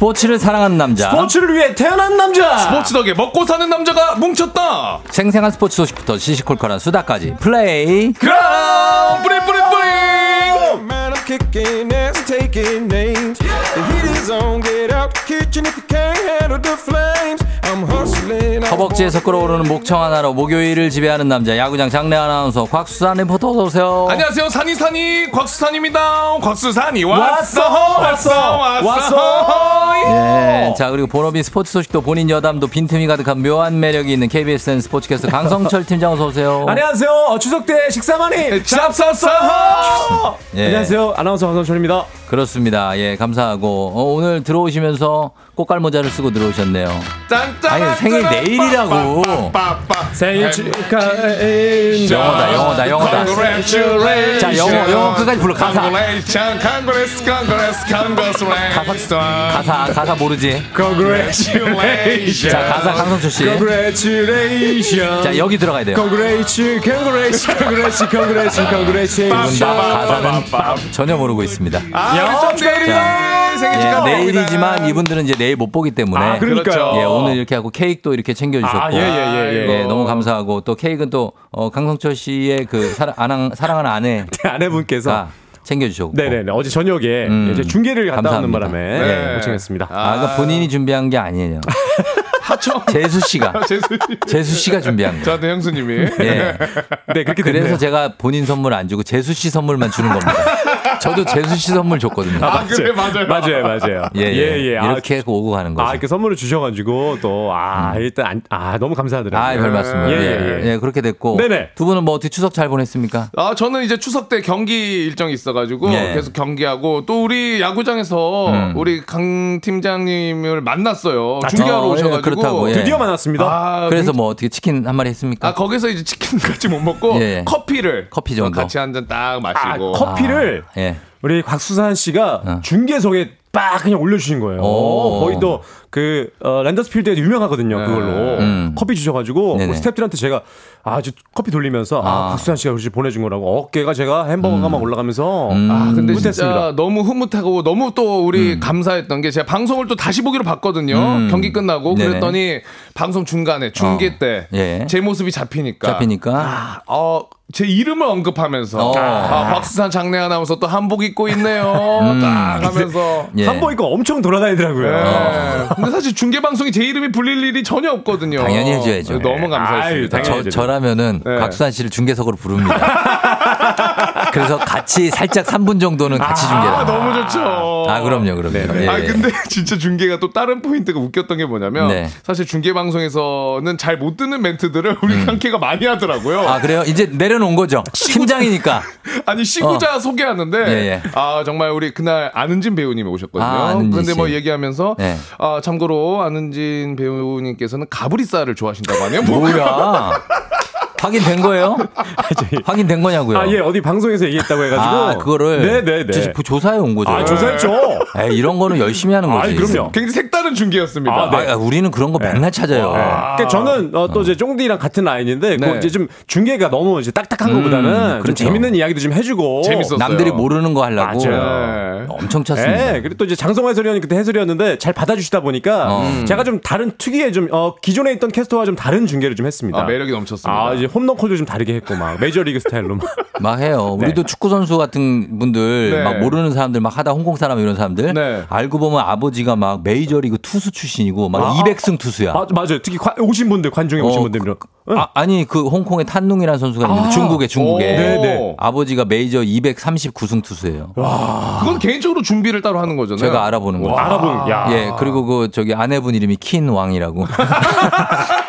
스포츠를 사랑하는 남자. 스포츠를 위해 태어난 남자. 스포츠 덕에 먹고 사는 남자가 뭉쳤다. 생생한 스포츠 소식부터 시시콜콜한 수다까지 플레이. 그럼 뿌리 뿌리 뿌리. 허벅지에서 끓어오르는 목청 하나로 목요일을 지배하는 남자 야구장 장내 아나운서 곽수산 리포터 어서 오세요. 안녕하세요 산이 산이 곽수산입니다. 곽수산이 왔어, 왔어 왔어 왔어. 예. 자 그리고 본업인 스포츠 소식도 본인 여담도 빈틈이 가득한 묘한 매력이 있는 KBSN 스포츠캐스터 강성철 팀장 어서 오세요. 안녕하세요. 어, 추석 때 식사 많이 잡쌌어. 예. 안녕하세요. 아나운서 황성철입니다. 그렇습니다. 예 감사하고 어, 오늘 들어오시면서 꽃갈 모자를 쓰고 들어오셨네요. 짠짠. 아니, 생일 내일이라고. 생일 축하해. 영어다 영어다 영어다. Congratulations. 자, 영어, 영어 끝까지 불러, 가사. Congratulations, congrats, congrats, congratulations. 가사 가사 모르지? Congratulations. 자 가사 강성철 씨. Congratulations. 자 여기 들어가야 돼요. Congrats, congrats, congrats, congrats, congratulations. 가사는 전혀 모르고 있습니다. 아, 좀 내일이다. 생일 예, 축하드립니다. 내일이지만 이분들은 이제 내일 못 보기 때문에 아, 그러니까요. 예, 오늘 이렇게 하고 케이크도 이렇게 챙겨주셨고 아, 예, 예, 예, 예. 예, 너무 감사하고 또 케이크는 또 어, 강성철 씨의 그 사랑, 아랑, 사랑하는 아내가 아내분께서 챙겨주셨고 네네 어제 저녁에 음, 이제 중계를 갔다 감사합니다. 오는 바람에 네. 고생했습니다. 아, 그러니까 본인이 준비한 게 아니에요. 하청. 재수 씨가 재수. 재수 씨가 준비한 거예요. 저한테 형수님이. 예. 네 그렇게 그래서 됐네요. 제가 본인 선물 안 주고 재수 씨 선물만 주는 겁니다. 저도 재수 씨 선물 줬거든요. 아, 그래, 맞아요. 맞아요, 맞아요. 예, 예. 아, 이렇게 해서 오고 가는 거죠. 아, 이렇게 선물을 주셔가지고 또, 아, 일단, 안, 아, 너무 감사드려요. 아, 별 말씀을. 예, 예, 예, 예. 예, 그렇게 됐고. 네네. 두 분은 뭐 어떻게 추석 잘 보냈습니까? 아, 저는 이제 추석 때 경기 일정이 있어가지고 예. 계속 경기하고 또 우리 야구장에서 음. 우리 강 팀장님을 만났어요. 중계하러 어, 예, 오셔가지고. 그렇다고, 예. 드디어 만났습니다. 아, 그래서 뭐 어떻게 치킨 한 마리 했습니까? 아 거기서 이제 치킨까지 못 먹고 예. 커피를 커피 정도? 같이 한 잔딱 아, 마시고 커피를 예. 우리 곽수산 씨가 어. 중계석에 빡 그냥 올려주신 거예요. 오. 거의 또 그 어, 랜더스필드에도 유명하거든요. 네. 그걸로 음. 커피 주셔가지고. 뭐 스태프들한테 제가 아주 커피 돌리면서 아, 아. 곽수산 씨가 우리 보내준 거라고 어깨가 제가 햄버거가 막 올라가면서 음. 아 근데 흐뭇했습니다. 진짜 너무 흐뭇하고 너무 또 우리 감사했던 게 제가 방송을 또 다시 보기로 봤거든요. 음. 경기 끝나고 네네. 그랬더니 방송 중간에 중계 어. 때제 예. 모습이 잡히니까 잡히니까. 어, 제 이름을 언급하면서 어. 아, 박수산 장례 아나운서 또 한복 입고 있네요. 음. 딱 하면서 예. 한번 입고 엄청 돌아다니더라고요. 네. 근데 사실 중계 방송이 제 이름이 불릴 일이 전혀 없거든요. 당연히 해줘야죠. 너무 아유, 감사했습니다. 당연히 저, 저라면은 네. 곽수산 씨를 중계석으로 부릅니다. 그래서 같이 살짝 3분 정도는 같이 중계를. 아, 너무 좋죠. 아, 그럼요, 그럼요. 예, 아 예. 근데 진짜 중계가 또 다른 포인트가 웃겼던 게 뭐냐면 네. 사실 중계 방송에서는 잘 못 듣는 멘트들을 우리 칸케가 많이 하더라고요. 음. 아, 그래요? 이제 내려놓은 거죠. 팀장이니까. 아니 시구자 소개하는데 어. 예, 예. 아 정말 우리 그날 안은진 배우님이 오셨거든요. 아, 그런데 뭐 씨. 얘기하면서 네. 아 참고로 안은진 배우님께서는 가브리살을 좋아하신다고 하네요. 뭐 뭐야? 확인된 거예요? 확인된 거냐고요? 아, 예, 어디 방송에서 얘기했다고 해가지고. 아, 그거를 네네네. 저- 그 조사해 온 거죠. 아, 조사했죠. 에이, 이런 거는 열심히 하는 거지. 아이, 그럼요. 굉장히 색다른 중계였습니다. 아, 아, 우리는 그런 거 맨날 찾아요. 그러니까 저는 어, 또 이제 쫑디랑 같은 라인인데 네. 그 이제 좀 중계가 너무 이제 딱딱한 음, 것보다는 좀 그렇죠. 재밌는 이야기도 좀 해주고 재밌었어요. 남들이 모르는 거 하려고 맞아요. 엄청 찾습니다. 예, 그리고 또 이제 장성 해설위원이 그때 해설이었는데 잘 받아주시다 보니까 어. 제가 좀 다른 특유의 좀 어, 기존에 있던 캐스터와 좀 다른 중계를 좀 했습니다. 아, 매력이 넘쳤습니다. 아, 이제 홈런 콜도 좀 다르게 했고 막 메이저리그 스타일로 막. 막 해요. 우리도 축구 선수 같은 분들 네. 막 모르는 사람들 막 하다 홍콩 사람 이런 사람들 네. 알고 보면 아버지가 막 메이저리그 투수 출신이고 막 200승 투수야. 아, 맞아요. 특히 관- 오신 분들 관중에 오신 어, 분들 이런. 아, 니그 홍콩의 탄룽이라는 선수가 있는데 아. 중국에 중국에 오. 네네. 아버지가 메이저 239승 투수예요. 그건 개인적으로 준비를 따로 하는 거잖아요. 제가 알아보는 거죠. 알아보는. 야. 예, 그리고 그 저기 아내분 이름이 킨 왕이라고.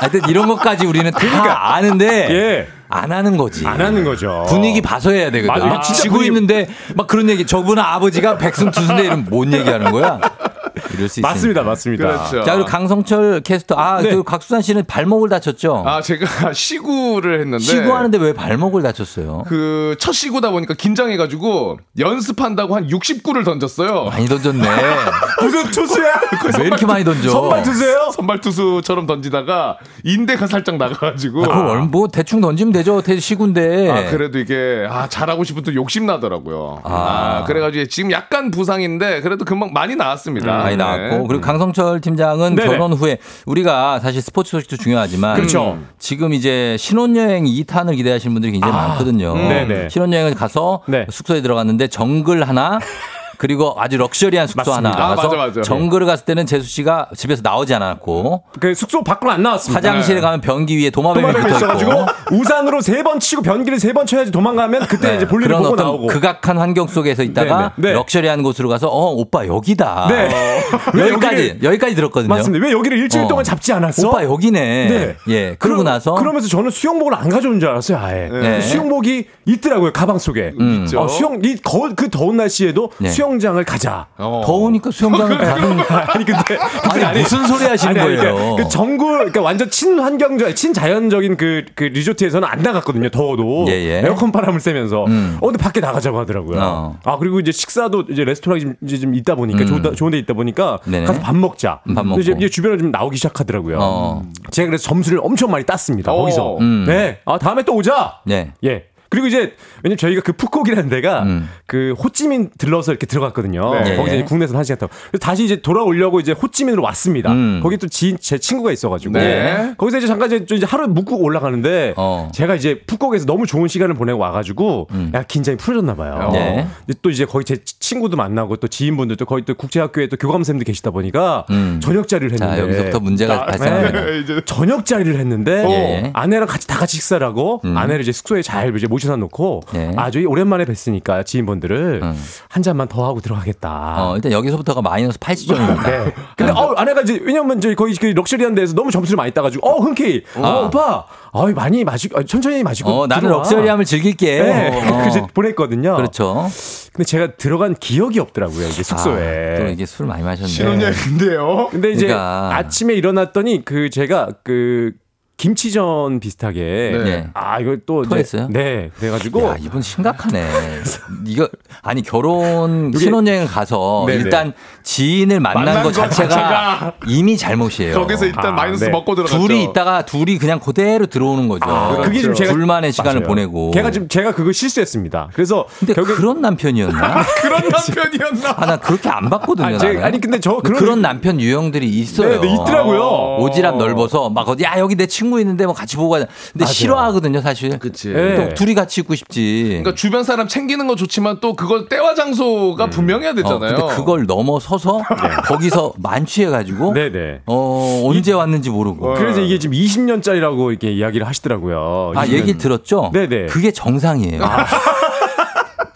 하여튼 이런 것까지 우리는 다 아는데 예. 안 하는 거지. 안 하는 거죠. 분위기 봐서 해야 되거든. 막 지고 분위기- 있는데 막 그런 얘기. 저분 아버지가 백승 투수인데 이러면 뭔 얘기하는 거야? 이럴 수 있습니다. 맞습니다, 맞습니다. 그렇죠. 자 그리고 강성철 캐스터 아 네. 그 각수산 씨는 발목을 다쳤죠. 아 제가 시구를 했는데 시구하는데 왜 발목을 다쳤어요? 그 첫 시구다 보니까 긴장해가지고 연습한다고 한 60구를 던졌어요. 많이 던졌네. 무슨 투수야? 왜 이렇게 많이 던져? 선발 투수예요? 선발 투수처럼 던지다가 인대가 살짝 나가가지고. 아, 그걸 뭐 대충 던지면 되죠. 대 시구인데. 아, 그래도 이게, 아, 잘하고 싶은 또 욕심 나더라고요. 아, 그래가지고 지금 약간 부상인데, 그래도 금방 많이 나왔습니다. 많이 네. 나왔고 그리고 강성철 팀장은 네네. 결혼 후에 우리가 사실 스포츠 소식도 중요하지만 그렇죠. 지금 이제 신혼여행 2탄을 기대하시는 분들이 굉장히 많거든요. 음. 네네. 신혼여행을 가서 네. 숙소에 들어갔는데 정글 하나 그리고 아주 럭셔리한 숙소 맞습니다. 하나 아, 가서 맞아, 맞아. 정글을 갔을 때는 재수 씨가 집에서 나오지 않았고 그 숙소 밖으로 안 나왔습니다. 화장실에 가면 변기 위에 도마뱀이 도마뱀이 붙어 있어가지고 있고 우산으로 세 번 치고 변기를 세 번 쳐야지 도망가면 그때 이제 볼일을 보고 어떤 나오고. 극악한 환경 속에서 있다가 네, 네. 네. 럭셔리한 곳으로 가서 어 오빠 여기다. 네. 왜 여기까지 여기까지 들었거든요. 맞습니다. 왜 여기를 일주일 어. 동안 잡지 않았어? 오빠 여기네. 네. 예. 그러고 그러- 나서 그러면서 저는 수영복을 안 가져온 줄 알았어요. 아예 네. 수영복이 있더라고요 가방 속에. 음. 있죠. 어, 수영 이 거, 그 더운 날씨에도 네. 수영장을 가자. 어. 더우니까 수영장을 가는 아니 근데 아니, 무슨 소리 하시는 아니, 아니, 거예요? 그러니까 그 정글 그러니까 완전 친환경적 친자연적인 그, 그 리조트에서는 안 나갔거든요. 더워도 예, 예. 에어컨 바람을 쐬면서 음. 어 근데 밖에 나가자고 하더라고요. 어. 아 그리고 이제 식사도 이제 레스토랑이 좀, 이제 좀 있다 보니까 좋은, 좋은 데 있다 보니까 음. 네네. 가서 밥 먹자. 밥 먹고. 이제, 이제 주변에 좀 나오기 시작하더라고요. 어. 제가 그래서 점수를 엄청 많이 땄습니다. 어. 거기서. 음. 네. 아 다음에 또 오자. 네. 예. 그리고 이제 왜냐면 저희가 그 푸콕이라는 데가 음. 그 호찌민 들러서 이렇게 들어갔거든요. 네. 거기서 이제 국내에서 한 시간 타고. 그래서 다시 이제 돌아오려고 이제 호찌민으로 왔습니다. 음. 거기 또 지인 제 친구가 있어가지고 네. 거기서 이제 잠깐 이제, 좀 이제 하루 묵고 올라가는데 어. 제가 이제 푸콕에서 너무 좋은 시간을 보내고 와가지고 약간 긴장이 풀어졌나 봐요. 음. 네. 근데 또 이제 거기 제 친구도 만나고 또 지인분들도 거기 또 국제학교에 또 교감쌤도 계시다 보니까 음. 저녁 자리를 했는데 자, 여기서부터 문제가 아, 발생합니다. 네. 저녁 자리를 했는데 예. 아내랑 같이 다 같이 식사를 하고 음. 아내를 이제 숙소에 잘 이제 모 셔다 놓고 예. 아주 오랜만에 뵀으니까 지인분들을 음. 한 잔만 더 하고 들어가겠다. 어, 일단 여기서부터가 마이너스 80점입니다. 네. 근데 어, 아내가 이제 왜냐면 이제 거기 그 럭셔리한 데에서 너무 점수를 많이 따가지고 어 흔쾌히 어 오빠 어 많이 마시고 아, 천천히 마시고 어, 나는. 럭셔리함을 즐길게. 네. 어. 그래서 보냈거든요. 그렇죠. 근데 제가 들어간 기억이 없더라고요 이게 숙소에. 아, 또 이게 술 많이 마셨네. 신혼여행인데요. 근데 이제 그러니까. 아침에 일어났더니 그 제가 그 김치전 비슷하게 네. 아 이거 또 토했어요? 네 그래가지고 야, 이분 심각하네. 이거 아니 결혼 신혼여행 가서 네네. 일단 지인을 만난 만난 것것 자체가 자체가 이미 잘못이에요. 거기서 일단 아, 마이너스 네. 먹고 들어갔죠. 둘이 있다가 둘이 그냥 그대로 들어오는 거죠. 아, 그게 좀 제가 둘만의 시간을 맞아요. 보내고. 걔가 지금 제가 그거 실수했습니다. 그래서 근데 결국에- 그런 남편이었나? 그런 남편이었나? 아, 나 그렇게 안 봤거든요. 아, 제-. 아니, 근데 저 그런, 그런- 남편 유형들이 있어요. 네, 네, 있더라고요. 오지랖 넓어서 막 어디 야 여기 내 친구 있는데 뭐 같이 보고 가자. 근데 맞아요. 싫어하거든요, 사실. 그치. 네. 또 둘이 같이 있고 싶지. 그러니까 주변 사람 챙기는 거 좋지만 또 그걸 때와 장소가 분명해야 어, 되잖아요. 근데 그걸 넘어서서 거기서 만취해가지고 네네. 어 언제 왔는지 모르고. 그래서 이게 지금 20년짜리라고 이렇게 이야기를 하시더라고요. 아 20년. 얘기 들었죠? 네네. 그게 정상이에요.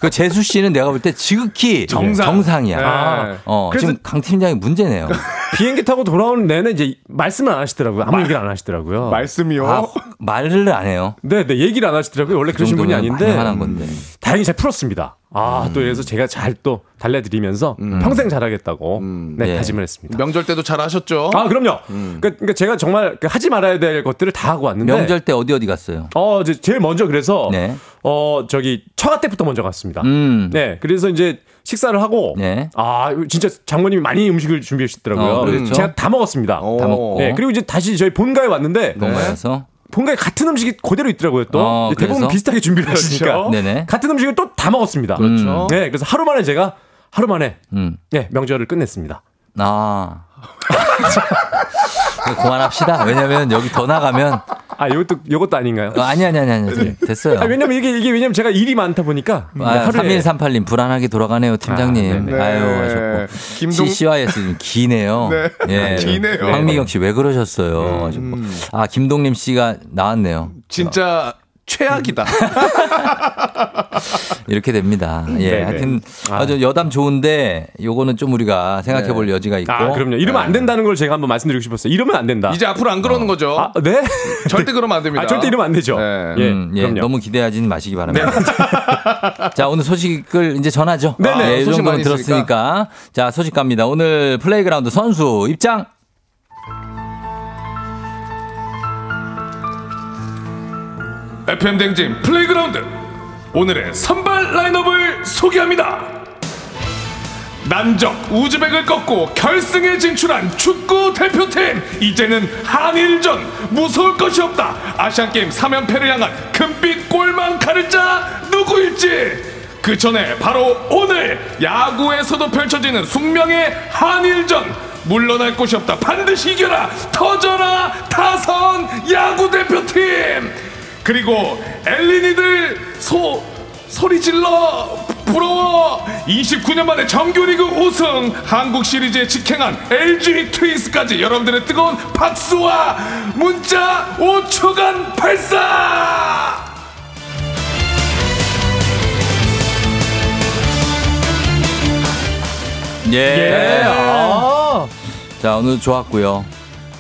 그 재수 씨는 내가 볼 때 지극히 정상. 이야 아, 어, 그래서- 지금 강 팀장이 문제네요. 비행기 타고 돌아오는 내내 이제 말씀을 안 하시더라고요. 아무 얘기를 안 하시더라고요. 말씀이요? 아, 말을 안 해요. 네, 네, 얘기를 안 하시더라고요. 원래 그러신 분이 아닌데. 건데. 다행히 잘 풀었습니다. 아, 또 그래서 제가 잘 또 달래드리면서 평생 잘하겠다고 네, 예. 다짐을 했습니다. 명절 때도 잘 하셨죠? 아, 그럼요. 그러니까, 그러니까 제가 정말 그 하지 말아야 될 것들을 다 하고 왔는데. 명절 때 어디 어디 갔어요? 어, 이제 제일 먼저 그래서 네. 어, 저기 처가 때부터 먼저 갔습니다. 음. 네. 그래서 이제 식사를 하고 네. 아, 진짜 장모님이 많이 음식을 준비해 주셨더라고요. 어, 그렇죠. 제가 다 먹었습니다. 오. 다 먹고. 네. 그리고 이제 다시 저희 본가에 왔는데 건가여서 본가에 같은 음식이 그대로 있더라고요. 또 어, 대부분? 비슷하게 준비를 하시니까 네네. 같은 음식을 또 다 먹었습니다. 그렇죠. 네. 그래서 하루 만에 제가 하루 만에 음. 네, 명절을 끝냈습니다. 아. 그만합시다. 왜냐면 여기 더 나가면 아, 이것도 이것도 아닌가요? 어, 아니 아니 아니 아니 됐어요. 아, 왜냐면 이게 이게 왜냐면 제가 일이 많다 보니까 아, 하루에 3138님 불안하게 돌아가네요 팀장님. 네. 아유 네. 하셨고 김동- CCYS 기네요. 네. 예. 기네요. 황미경 씨 왜 그러셨어요? 하셨고. 아 김동림 씨가 나왔네요. 진짜 최악이다. 이렇게 됩니다. 예, 네네. 하여튼 아. 아주 여담 좋은데 요거는 좀 우리가 생각해 볼 여지가 있고. 아, 그럼요. 이러면 안 된다는 걸 제가 한번 말씀드리고 싶었어요. 이러면 안 된다. 이제 앞으로 안 그러는 거죠. 아, 네? 절대 그러면 안 됩니다. 아, 절대 이러면 안 되죠. 네. 예, 음, 예, 그럼요. 너무 기대하지는 마시기 바랍니다. 자, 오늘 소식을 이제 전하죠. 네네, 예, 이 소식 정도는 많이 들었으니까. 자, 소식 갑니다. 오늘 플레이그라운드 선수 입장. FM 댕진 플레이그라운드. 오늘의 선발 라인업을 소개합니다. 난적 우즈벡을 꺾고 결승에 진출한 축구 대표팀. 이제는 한일전 무서울 것이 없다. 아시안 게임 3연패를 향한 금빛 골망 가를 자 누구일지. 그 전에 바로 오늘 야구에서도 펼쳐지는 숙명의 한일전. 물러날 곳이 없다. 반드시 이겨라. 터져라. 타선 야구 대표팀 그리고 엘리니들 소 소리 질러 부러워. 29년 만에 정규리그 우승. 한국 시리즈에 직행한 LG 트윈스까지 여러분들의 뜨거운 박수와 문자 5초간 발사! 예. 아, 자, 오늘 좋았고요.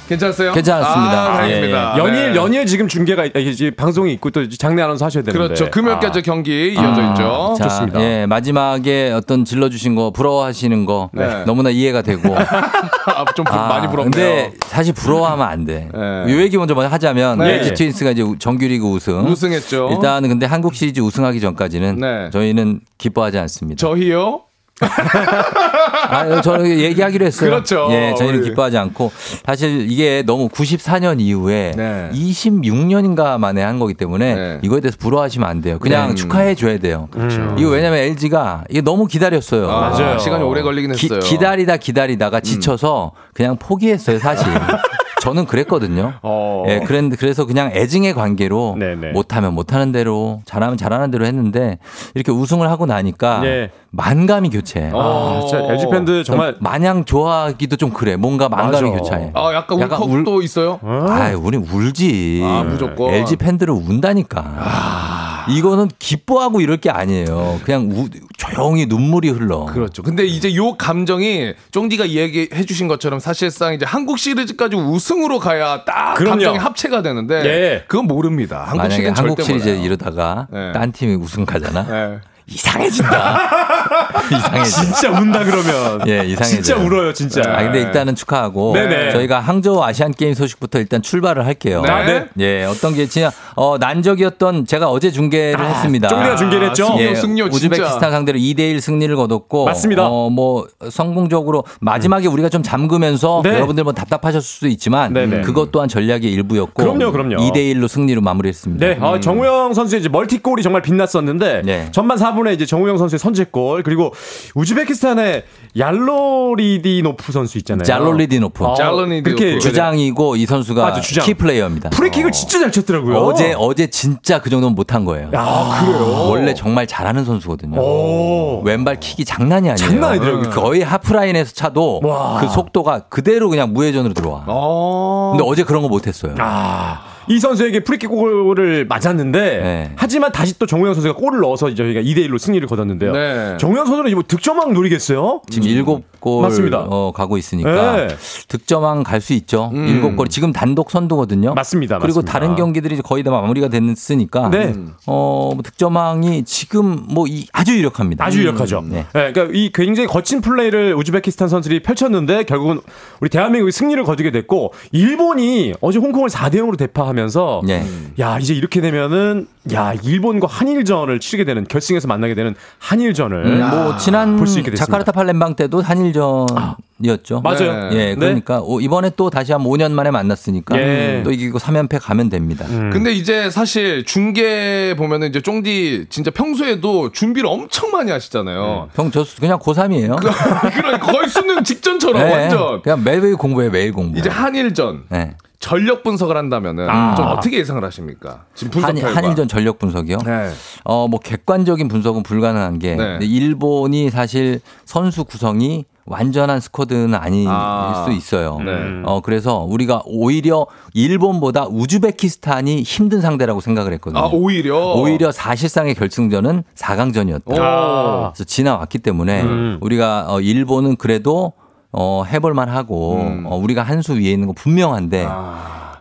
괜찮았어요? 괜찮았습니다. 아, 다행입니다. 예. 연일 네. 연일 지금 중계가 아, 이게 방송이 있고 또 장내 아나운서 하셔야 되는데. 그렇죠 금요일까지 아. 경기 이어져 있죠 자, 좋습니다. 예, 마지막에 어떤 질러 주신 거 부러워하시는 거 네. 너무나 이해가 되고. 아, 좀 부- 아, 많이 부럽네요 근데 사실 부러워하면 안 돼. 네. 요 얘기 먼저 하자면 네. LG 트윈스가 이제 정규리그 우승. 우승했죠 일단은 근데 한국 시리즈 우승하기 전까지는 네. 저희는 기뻐하지 않습니다. 저희요 아, 저는 얘기하기로 했어요. 그렇죠. 예, 저희는 우리. 기뻐하지 않고 사실 이게 너무 94년 이후에 네. 26년인가 만에 한 거기 때문에 네. 이거에 대해서 부러워하시면 안 돼요. 그냥 네. 축하해 줘야 돼요. 그렇죠. 이거 왜냐면 LG가 이게 너무 기다렸어요. 아, 맞아요. 시간이 오래 걸리긴 기, 했어요 음. 기다리다 기다리다가 지쳐서 그냥 포기했어요, 사실. 저는 그랬거든요. 어. 예, 그랬는데 그래서 그냥 애증의 관계로 네네. 못하면 못하는 대로 잘하면 잘하는 대로 했는데 이렇게 우승을 하고 나니까 네. 만감이 교체. 어. 아, 진짜 LG 팬들 정말 마냥 좋아하기도 좀 그래. 뭔가 만감이 맞아. 교차해. 아 약간 약간 울컥도 있어요 아, 우리 울지. 아, 무조건. LG 팬들은 운다니까. 이거는 기뻐하고 이럴 게 아니에요. 그냥 우, 조용히 눈물이 흘러. 그렇죠. 근데 이제 요 감정이 쫑디가 얘기해 주신 것처럼 사실상 이제 한국 시리즈까지 우승 으로 가야 딱 그럼요. 감정이 합체가 되는데 예. 그건 모릅니다. 한국 만약에 시리즈 한국 절대 시리즈 몰라요. 이러다가 네. 딴 팀이 우승 가잖아. 네. 이상해진다. 이상해져. 진짜 운다 그러면. 예, 이상해져. 진짜 울어요, 진짜. 아, 근데 일단은 축하하고 네네. 저희가 항저우 아시안 게임 소식부터 일단 출발을 할게요. 네. 아, 네. 예, 어떤 게 진짜 어, 난적이었던 제가 어제 중계를 했습니다. 쫑디가 중계를 했죠? 승리요, 예, 승리요, 진짜. 우즈베키스탄 상대로 2대 1 승리를 거뒀고 맞습니다. 어, 뭐 성공적으로 마지막에 우리가 좀 잠그면서 네. 여러분들 뭐 답답하셨을 수도 있지만 네네. 그것 또한 전략의 일부였고 그럼요, 그럼요. 2대 1로 승리로 마무리했습니다. 네, 아, 정우영 선수의 이제 멀티골이 정말 빛났었는데 네. 전반 4 분에 이제 정우영 선수의 선제골 그리고 우즈베키스탄의 얄로리디노프 선수 있잖아요. 잘롤리디노프 어, 잘로니디노프. 그렇게 네. 주장이고 이 선수가 맞아, 주장. key player입니다. 프리킥을 진짜 잘 쳤더라고요. 어제 어제 진짜 그 정도는 못한 거예요. 아, 그래요? 원래 정말 잘하는 선수거든요. 오. 왼발 킥이 장난이 아니에요. 장난 아니더라고요. 거의 하프라인에서 차도 와. 그 속도가 그대로 그냥 무회전으로 들어와. 어. 근데 어제 그런 거 못했어요. 아, 이 선수에게 프리킥 골을 맞았는데 네. 하지만 다시 또 정우영 선수가 골을 넣어서 이제 저희가 2대 1로 승리를 거뒀는데요. 네. 정우영 선수는 이거 득점왕 노리겠어요? 지금 일곱 골 맞습니다. 어, 가고 있으니까 네. 득점왕 갈 수 있죠. 음. 일곱 골 지금 단독 선두거든요. 맞습니다. 그리고 맞습니다. 다른 경기들이 거의 다 마무리가 됐으니까 네. 어, 뭐 득점왕이 지금 뭐 이, 아주 유력합니다. 아주 유력하죠. 네. 네, 그러니까 이 굉장히 거친 플레이를 우즈베키스탄 선수들이 펼쳤는데 결국은 우리 대한민국이 승리를 거두게 됐고 일본이 어제 홍콩을 4대 0으로 대파하면 서 네. 야 이제 이렇게 되면은 야 일본과 한일전을 치르게 되는 결승에서 만나게 되는 한일전을 음, 뭐 지난 볼 수 있게 됐습니다. 자카르타 팔렘방 때도 한일전이었죠. 맞아요. 예, 네. 그러니까 오, 이번에 또 다시 한 5년 만에 만났으니까 예. 또 이기고 3연패 가면 됩니다. 음. 근데 이제 사실 중계 보면은 이제 쫑디 진짜 평소에도 준비를 엄청 많이 하시잖아요. 형, 저 그냥 고3이에요. 그런 거의 수능 직전처럼 네. 완전. 그냥 매일 공부해, 매일 공부. 이제 한일전 네. 전력 분석을 한다면은 아. 좀 어떻게 예상을 하십니까? 지금 분석 한, 결과. 한일전 전력 분석이요? 네. 어, 뭐 객관적인 분석은 불가능한 게 네. 일본이 사실 선수 구성이 완전한 스쿼드는 아닐 아. 수 있어요. 네. 어, 그래서 우리가 오히려 일본보다 우즈베키스탄이 힘든 상대라고 생각을 했거든요. 아 오히려 오히려 사실상의 결승전은 4강전이었다. 오. 그래서 지나왔기 때문에 음. 우리가 어, 일본은 그래도 어, 해볼만 하고 음. 어, 우리가 한 수 위에 있는 거 분명한데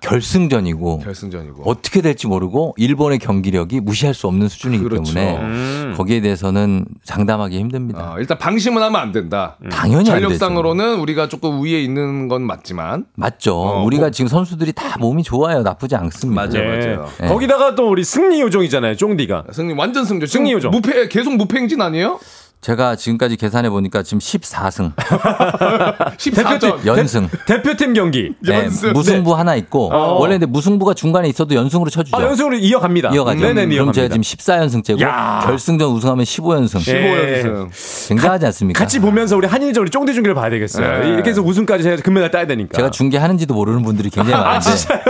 결승전이고 아. 결승전이고 어떻게 될지 모르고 일본의 경기력이 무시할 수 없는 수준이기 그렇죠. 때문에 음. 거기에 대해서는 장담하기 힘듭니다. 아, 일단 방심은 하면 안 된다. 당연히 안 되죠. 전력상으로는 우리가 조금 위에 있는 건 맞지만 맞죠. 어, 우리가 거- 지금 선수들이 다 몸이 좋아요. 나쁘지 않습니다. 맞아요, 맞아요. 네. 거기다가 또 우리 승리 요정이잖아요, 쫑디가. 승리 완전. 승리 요정. 무패 계속 무패 행진 아니에요? 제가 지금까지 계산해 보니까 지금 14승 14전 연승. 대 표팀 경기. 네, 무승부 하나 있고 어. 원래 근데 무승부가 중간에 있어도 연승으로 쳐주죠. 아, 연승으로 이어갑니다. 이어가죠. 네네, 그럼. 제가 지금 14연승째고 야. 결승전 우승하면 15연승. 15연승. 굉장하지 않습니까? 같이 보면서 우리 한일전 우리 쫑디 중계를 봐야 되겠어요. 네. 이렇게 해서 우승까지 해서 금메달 따야 되니까. 제가 중계하는지도 모르는 분들이 굉장히 아, 많은데. 진짜요?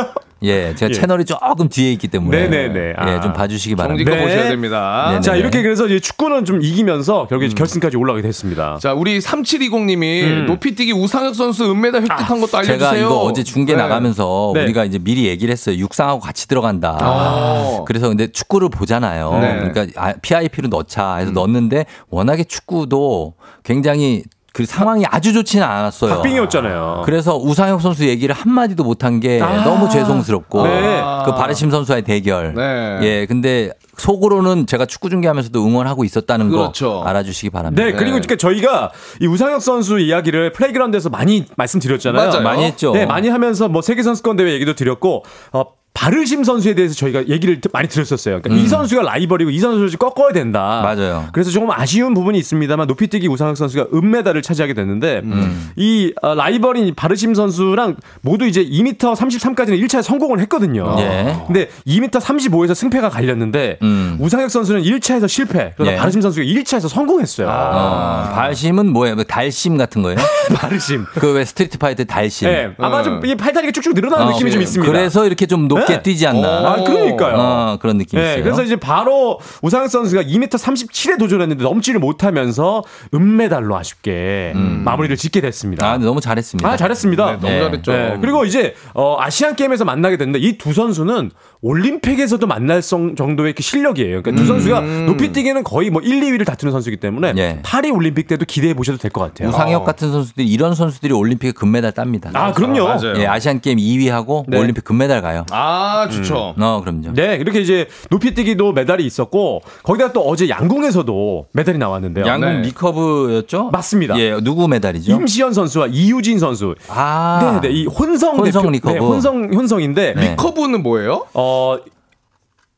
예, 제가 예. 채널이 조금 뒤에 있기 때문에 네네네. 아. 예, 좀 봐주시기 바랍니다. 정직껏 네. 보셔야 됩니다. 네네. 자, 이렇게 그래서 이제 축구는 좀 이기면서 결국에 음. 결승까지 올라가게 됐습니다. 자, 우리 3720님이 음. 높이뛰기 우상혁 선수 은메달 획득한 것도 알려주세요. 제가 이거 어제 중계 네. 나가면서 네. 우리가 이제 미리 얘기를 했어요. 육상하고 같이 들어간다. 아. 그래서 근데 축구를 보잖아요. 네. 그러니까 아, PIP로 넣자 해서 넣었는데 워낙에 축구도 굉장히 그 상황이 아주 좋지는 않았어요. 박빙이었잖아요. 그래서 우상혁 선수 얘기를 한 마디도 못한 게 아. 너무 죄송스럽고 네. 그 바르심 선수와의 대결. 네. 예, 근데 속으로는 제가 축구 중계하면서도 응원하고 있었다는 그렇죠. 거 알아주시기 바랍니다. 네, 그리고 그러니까 저희가 이 우상혁 선수 이야기를 플레이그라운드에서 많이 말씀드렸잖아요. 맞아요. 많이 했죠. 네, 많이 하면서 뭐 세계 선수권 대회 얘기도 드렸고 어 바르심 선수에 대해서 저희가 얘기를 많이 드렸었어요. 그러니까 이 선수가 라이벌이고 이 선수를 꺾어야 된다. 음. 맞아요. 그래서 조금 아쉬운 부분이 있습니다만 높이뛰기 우상혁 선수가 은메달을 차지하게 됐는데 음. 이 어, 라이벌인 바르심 선수랑 모두 이제 2m 33까지는 1차에 성공을 했거든요. 예. 근데 2m 35에서 승패가 갈렸는데 음. 우상혁 선수는 1차에서 실패. 그러나 예. 바르심 선수가 1차에서 성공했어요. 어, 바르심은 뭐예요? 뭐 달심 같은 거예요? 바르심. 그 왜 스트리트 파이터 달심. 네, 아마 좀이 팔다리가 쭉쭉 늘어나는 어, 느낌이 좀 있습니다. 그래서 이렇게 좀 높게 네. 뛰지 않나. 아, 그러니까요. 어, 그런 느낌이 네, 있어요. 그래서 이제 바로 우상혁 선수가 2m 37에 도전했는데 넘지를 못하면서 은메달로 아쉽게 마무리를 짓게 됐습니다. 음. 아, 근데 너무 잘했습니다. 아, 잘했습니다. 네, 너무 잘했죠. 네, 그리고 이제 어, 아시안 게임에서 만나게 됐는데 이 두 선수는 올림픽에서도 만날 성- 정도의 그 실력이에요. 그러니까 두 선수가 높이뛰기는 거의 뭐 1, 2위를 다투는 선수이기 때문에 음. 예. 파리 올림픽 때도 기대해 보셔도 될 것 같아요. 우상혁 같은 선수들이 이런 선수들이 올림픽에 금메달 답니다. 아, 그럼요. 아, 맞아요. 예, 아시안 게임 2위 하고 네. 올림픽 금메달 가요. 아, 좋죠. 어, 그럼요. 네, 이렇게 이제 높이뛰기도 메달이 있었고 거기다 또 어제 양궁에서도 메달이 나왔는데요. 양궁 네. recurve였죠? 맞습니다. 예, 누구 메달이죠? 임시현 선수와 이유진 선수. 아, 네, 네, 이 혼성 혼성 대표, recurve. 네, 혼성 혼성인데 네. 커브는 뭐예요? 어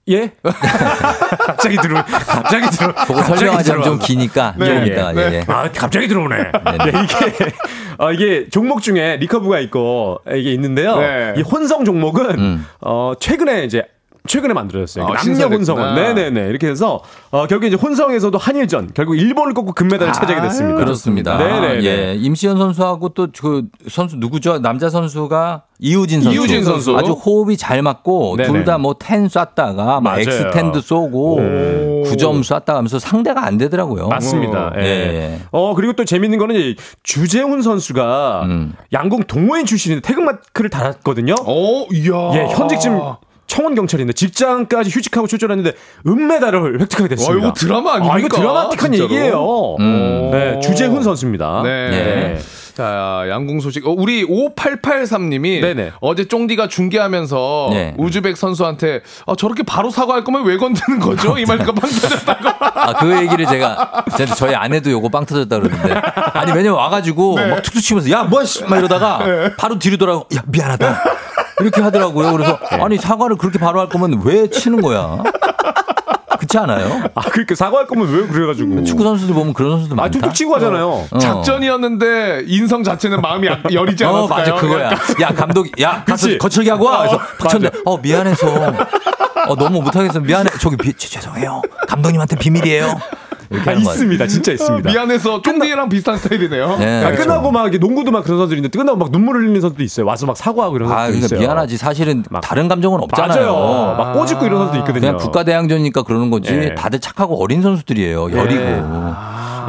예? 갑자기 들어 갑자기 들어 그거 갑자기 설명하자면 좀. 기니까 네. 좀 이따가 네. 예, 예. 아 갑자기 들어오네. 네, 이게 어, 이게 종목 중에 recurve가 있고 이게 있는데요. 네. 이 혼성 종목은 음. 어 최근에 이제 최근에 만들어졌어요. 아, 남녀. 혼성은. 네네네. 이렇게 해서, 어, 결국 이제 혼성에서도 한일전, 결국 일본을 꺾고 금메달을 차지하게 됐습니다. 그렇습니다. 네네네. 예, 임시현 선수하고 또 그 선수 누구죠? 남자 선수가 이우진 선수. 이우진 선수. 아주 호흡이 잘 맞고 네네. 둘다 뭐 ten 쐈다가 막 맞아요. X-ten도 쏘고 9점 쐈다 하면서 상대가 안 되더라고요. 맞습니다. 예. 예. 예. 어 그리고 또 재밌는 거는 이제 주재훈 선수가 음. 양궁 동호인 출신인데 태극마크를 달았거든요. 오, 이야. 예, 현직 지금 청원 경찰인데 직장까지 휴직하고 출전했는데 은메달을 획득하게 됐습니다. 와, 이거 드라마 아닙니까? 아, 이거 드라마틱한 진짜로? 얘기예요. 음. 네, 주재훈 선수입니다. 네. 네. 자, 양궁 소식. 어, 우리 5883님이 네네. 어제 쫑디가 중계하면서 네. 우즈벡 선수한테 아, 저렇게 바로 사과할 거면 왜 건드는 거죠? 이 말과 빵 터졌다고. 아, 그 얘기를 제가, 저희 아내도 요거 빵 터졌다 그러는데. 아니, 왜냐면 와가지고 막 툭툭 치면서, 야, 뭐야, 씨! 막 이러다가 바로 뒤로 돌아가고, 야, 미안하다. 이렇게 하더라고요. 그래서, 아니, 사과를 그렇게 바로 할 거면 왜 치는 거야? 그렇지 않아요? 아, 그러니까 사과할 거면 왜 그래가지고. 축구 선수들 보면 그런 선수들 많다. 아, 툭툭 치고 하잖아요. 어. 작전이었는데 인성 자체는 마음이 약- 여리지 어, 않았을까요? 맞아, 그거야. 야, 감독, 야, 가서? 거칠게 하고 와. 그래서 어, 팍 쳤는데, 어, 미안해서. 어, 너무 못하겠어. 미안해. 저기, 비, 죄- 죄송해요. 감독님한테 비밀이에요. 이렇게 아. 있습니다. 진짜 있습니다. 미안해서 쫑디랑 비슷한 스타일이네요. 네, 아, 그렇죠. 끝나고 막 농구도 막 그런 선수들 있는데 끝나고 막 눈물 흘리는 선수도 있어요. 와서 막 사과하고 이런 아, 선수도 그러니까 있어요. 미안하지. 사실은 다른 감정은 없잖아요. 맞아요. 막 꼬집고 이런 선수도 있거든요. 그냥 국가 대항전이니까 그러는 거지. 예. 다들 착하고 어린 선수들이에요. 예. 여리고.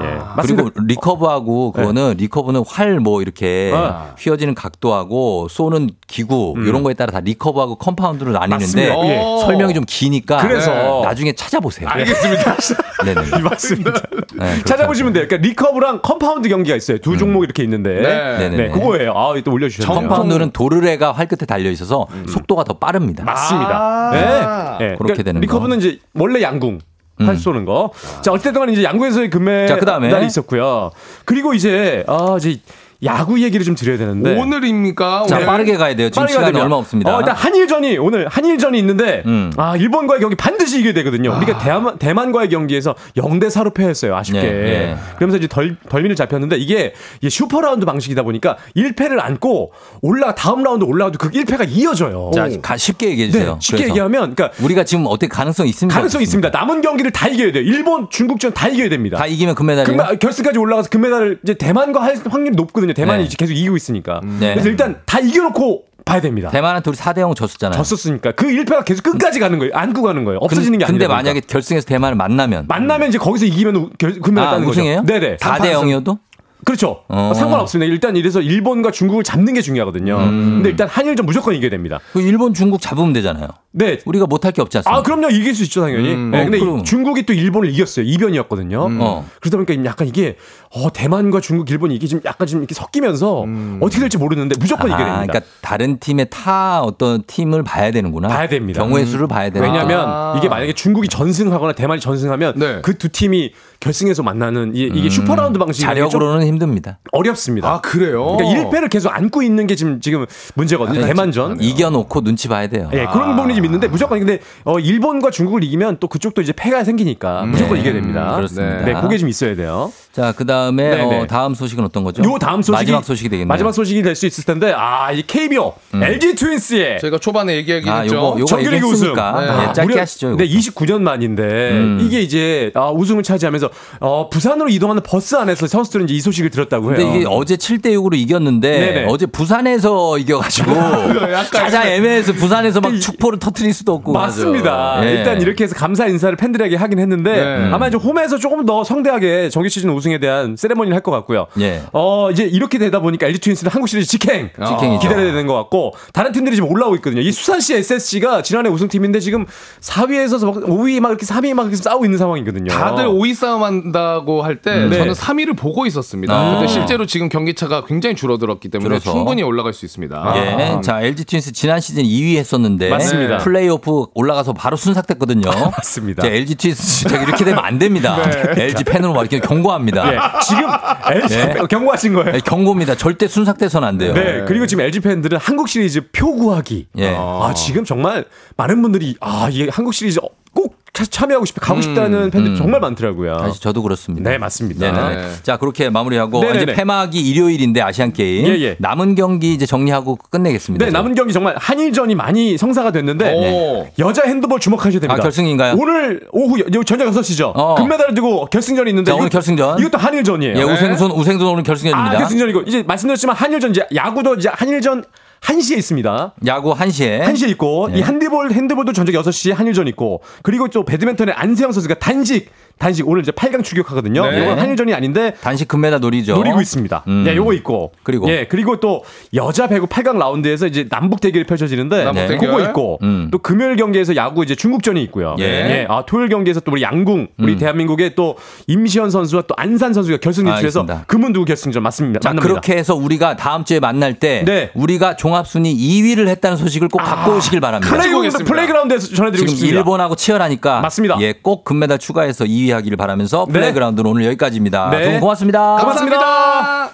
예. 그리고 맞습니다. recurve하고 그거는 recurve는 활 뭐 이렇게 아. 휘어지는 각도하고 쏘는 기구 음. 이런 거에 따라 다 recurve하고 compound로 나뉘는데. 예. 설명이 좀 기니까 그래서. 네. 나중에 찾아보세요. 알겠습니다. 네네. 맞습니다. 네, 찾아보시면 돼요. 그러니까 recurve랑 compound 경기가 있어요. 두 종목 이렇게 있는데. 네. 네, 그거예요. 아, 또 올려주셨네요. compound는 도르래가 활 끝에 달려 있어서 속도가 더 빠릅니다. 맞습니다. 아. 네. 네. 그렇게 되는 recurve는 이제 원래 양궁. 활 음. 쏘는 거. 자, 어쨌든 이제 양궁에서의 금메 자, 그다음에. 달이 있었고요. 그리고 이제 아, 이제 야구 얘기를 좀 드려야 되는데. 오늘입니까? 자, 오늘? 빠르게 가야 돼요. 지금 시간이. 얼마 없습니다. 어, 일단 한일전이 오늘 한일전이 있는데 음. 아 일본과의 경기 반드시 이겨야 되거든요. 우리가 대만 대만과의 경기에서 0대 4로 패했어요. 아쉽게. 네, 네. 그러면서 이제 덜미를 잡혔는데 이게 super round 방식이다 보니까 1패를 안고 올라 다음 라운드 올라와도 그 1패가 이어져요. 자, 가- 쉽게 얘기해 주세요. 네, 쉽게 그래서. 얘기하면 그러니까 우리가 지금 어떻게 가능성 있습니까? 가능성이 있습니다. 남은 경기를 다 이겨야 돼요. 일본, 중국전 다 이겨야 됩니다. 다 이기면 금메달이요? 금메- 결승까지 올라가서 금메달을 이제 대만과 할 확률이 높거든요. 대만이 네. 계속 이기고 있으니까. 네. 그래서 일단 다 이겨놓고 봐야 됩니다. 대만한테 우리 4대 0 졌었잖아요. 졌었으니까 그 1패가 계속 끝까지 가는 거예요. 안고 가는 거예요. 없어지는 게 근- 아니라. 근데 만약에 결승에서 대만을 만나면 만나면 이제 거기서 이기면 결, 금메달 아, 따는 우승해요? 거죠. 네네. 4대 0이어도? 그렇죠. 어. 상관없습니다. 일단 이래서 일본과 중국을 잡는 게 중요하거든요. 음. 근데 일단 한일 전 무조건 이겨야 됩니다. 그 일본, 중국 잡으면 되잖아요. 네. 우리가 못할 게 없지 않습니까? 아, 그럼요. 이길 수 있죠, 당연히. 음. 네, 어, 근데 그럼. 중국이 또 일본을 이겼어요. 이변이었거든요. 어. 그러다 보니까 약간 이게 어, 대만과 중국, 일본이 이게 좀 약간 좀 이렇게 섞이면서 어떻게 될지 모르는데 무조건 이겨야 됩니다. 그러니까 다른 팀의 타 어떤 팀을 봐야 되는구나. 봐야 됩니다. 경우의 음. 수를 봐야 되는. 왜냐하면 아. 이게 만약에 중국이 전승하거나 대만이 전승하면 네. 그 두 팀이 결승에서 만나는 이, 이게 super round 방식이 좀 자력으로는 힘듭니다. 어렵습니다. 아, 그래요? 그러니까 1패를 계속 안고 있는 게 지금 지금 문제거든요. 대만전. 이겨놓고 눈치 봐야 돼요. 예, 그런 부분이 좀 있는데 무조건 근데 어, 일본과 중국을 이기면 또 그쪽도 이제 패가 생기니까 무조건 네. 이겨야 됩니다. 음, 그렇습니다. 네, 그게 좀 있어야 돼요. 자, 그 다음에. 어, 다음 소식은 어떤 거죠? 요 다음 소식이 마지막 소식이 되겠네요. 마지막 소식이 될 수 있을 텐데 아, 이 KBO LG 트윈스의 저희가 초반에 얘기하긴 아, 했죠. 요거, 요거 정규리그 우승. 네. 네, 짧게 무려- 하시죠. 요거. 네, 29년 만인데 음. 이게 이제 아, 우승을 차지하면서 어, 부산으로 이동하는 버스 안에서 선수들은 이제 이 소식을 들었다고 해요. 근데 이게 어제 7대 6으로 이겼는데 네네. 어제 부산에서 이겨가지고 가장 애매해서 부산에서 막 축포를 터트릴 수도 없고 맞습니다. 예. 일단 이렇게 해서 감사 인사를 팬들에게 하긴 했는데 네. 아마 이제 홈에서 조금 더 성대하게 정규 시즌 우승 에 대한 세레머니를 할 것 같고요. 예. 어 이제 이렇게 되다 보니까 LG 트윈스는 한국 시리즈 직행 직행이죠. 기다려야 되는 것 같고 다른 팀들이 지금 올라오고 있거든요. 이 수산시 SSC가 지난해 우승팀인데 지금 4위에서 5위 막 이렇게 3위 막 이렇게 싸우고 있는 상황이거든요. 다들 5위 싸움 한다고 할때 네. 저는 3위를 보고 있었습니다. 아. 근데 실제로 지금 경기차가 굉장히 줄어들었기 때문에 줄어서. 충분히 올라갈 수 있습니다. 예. 자, LG 트윈스 지난 시즌 2위 했었는데 맞습니다. 플레이오프 올라가서 바로 순삭됐거든요. 맞습니다. 자, LG 트윈스 이렇게 되면 안 됩니다. LG 팬으로 막 이렇게 경고합니다. 예, 지금 LG 네. 경고하신 거예요. 네, 경고입니다. 절대 순삭돼서는 안 돼요. 네, 그리고 지금 LG 팬들은 한국 시리즈 표 구하기. 예. 아, 지금 정말 많은 분들이 아, 이게 한국 시리즈 꼭 차- 참여하고 싶다, 가고 싶다는 팬들이 음. 정말 많더라고요. 사실 저도 그렇습니다. 네, 맞습니다. 네네. 네. 자, 그렇게 마무리하고 네네네. 이제 폐막이 일요일인데 아시안 게임 예, 예. 남은 경기 이제 정리하고 끝내겠습니다. 네, 남은 경기 정말 한일전이 많이 성사가 됐는데 오. 여자 핸드볼 주목하셔야 됩니다. 아, 결승인가요? 오늘 오후 여- 저녁 6시죠. 어. 금메달을 두고 결승전이 있는데 자, 오늘 결승전. 이것도 한일전이에요. 예, 우승순 우승순 오늘 아, 결승전입니다. 결승전이고 이제 말씀드렸지만 한일전 이제 야구도 이제 한일전 1시에 있습니다. 야구 1시에. 1시에 있고 네. 이 핸드볼 핸드볼도 저녁 6시에 한일전 있고 그리고 또 배드민턴의 안세영 선수가 단식 단식 오늘 이제 8강 추격하거든요. 네. 이건 한일전이 아닌데 단식 금메달 노리죠. 노리고 있습니다. 음. 네, 요거 있고. 그리고? 예, 그리고 또 여자 배구 8강 라운드에서 이제 남북 대결이 펼쳐지는데 남북 네. 대결. 그거 있고 음. 또 금요일 경기에서 야구 이제 중국전이 있고요. 예. 아, 토요일 경기에서 또 우리 양궁 우리 음. 대한민국의 또 임시현 선수와 또 안산 선수가 결승 진출해서 알겠습니다. 금은 두고 결승전 맞습니다. 자, 만납니다. 그렇게 해서 우리가 다음 주에 만날 때 네. 우리가 종합 순위 2위를 했다는 소식을 꼭 갖고 오시길 바랍니다. 플레이그라운드. 플레이그라운드에서 전해드리고 지금 싶습니다. 일본하고 치열하니까 맞습니다. 예, 꼭 금메달 추가해서 2위 하기를 바라면서 네. 플레이그라운드는 오늘 여기까지입니다. 네. 두분 고맙습니다. 고맙습니다.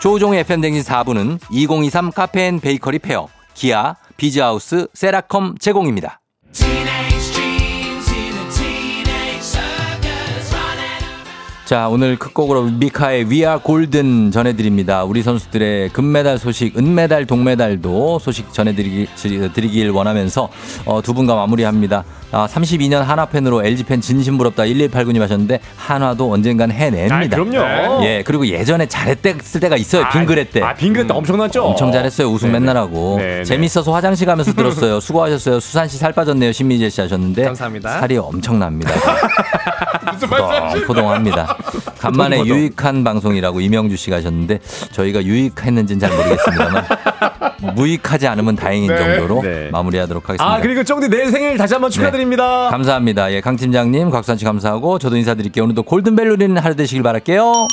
조우종의 FM댕진 4부는 2023 카페 앤 베이커리 페어, 기아, 비즈하우스, 세라컴 제공입니다. 자, 오늘 끝곡으로 미카의 We Are Golden 전해드립니다. 우리 선수들의 금메달 소식, 은메달, 동메달도 소식 전해드리길 원하면서 어, 두 분과 마무리합니다. 아, 32년 한화팬으로 LG팬 진심 부럽다 1189님 하셨는데 한화도 언젠간 해냅니다. 아, 그럼요. 예, 그리고 예전에 잘했을 때가 있어요. 빙그레 때. 아, 빙그레 때 엄청났죠. 엄청 잘했어요. 우승 네네. 맨날 하고. 네네. 재밌어서 화장실 가면서 들었어요. 수고하셨어요. 수산 씨 살 빠졌네요. 신미재 씨 하셨는데. 감사합니다. 살이 엄청납니다. 무슨 말씀하시는 포동포동합니다. 간만에 포동포동. 유익한 방송이라고 이명주 씨가 하셨는데 저희가 유익했는지는 잘 모르겠습니다만 무익하지 않으면 다행인 네. 정도로 네. 마무리하도록 하겠습니다. 아, 그리고 쫑디 내일 생일 다시 한번 축하드립니다. 감사합니다. 예, 강 팀장님, 곽수환 씨 감사하고 저도 인사드릴게요. 오늘도 골든벨 누리는 하루 되시길 바랄게요.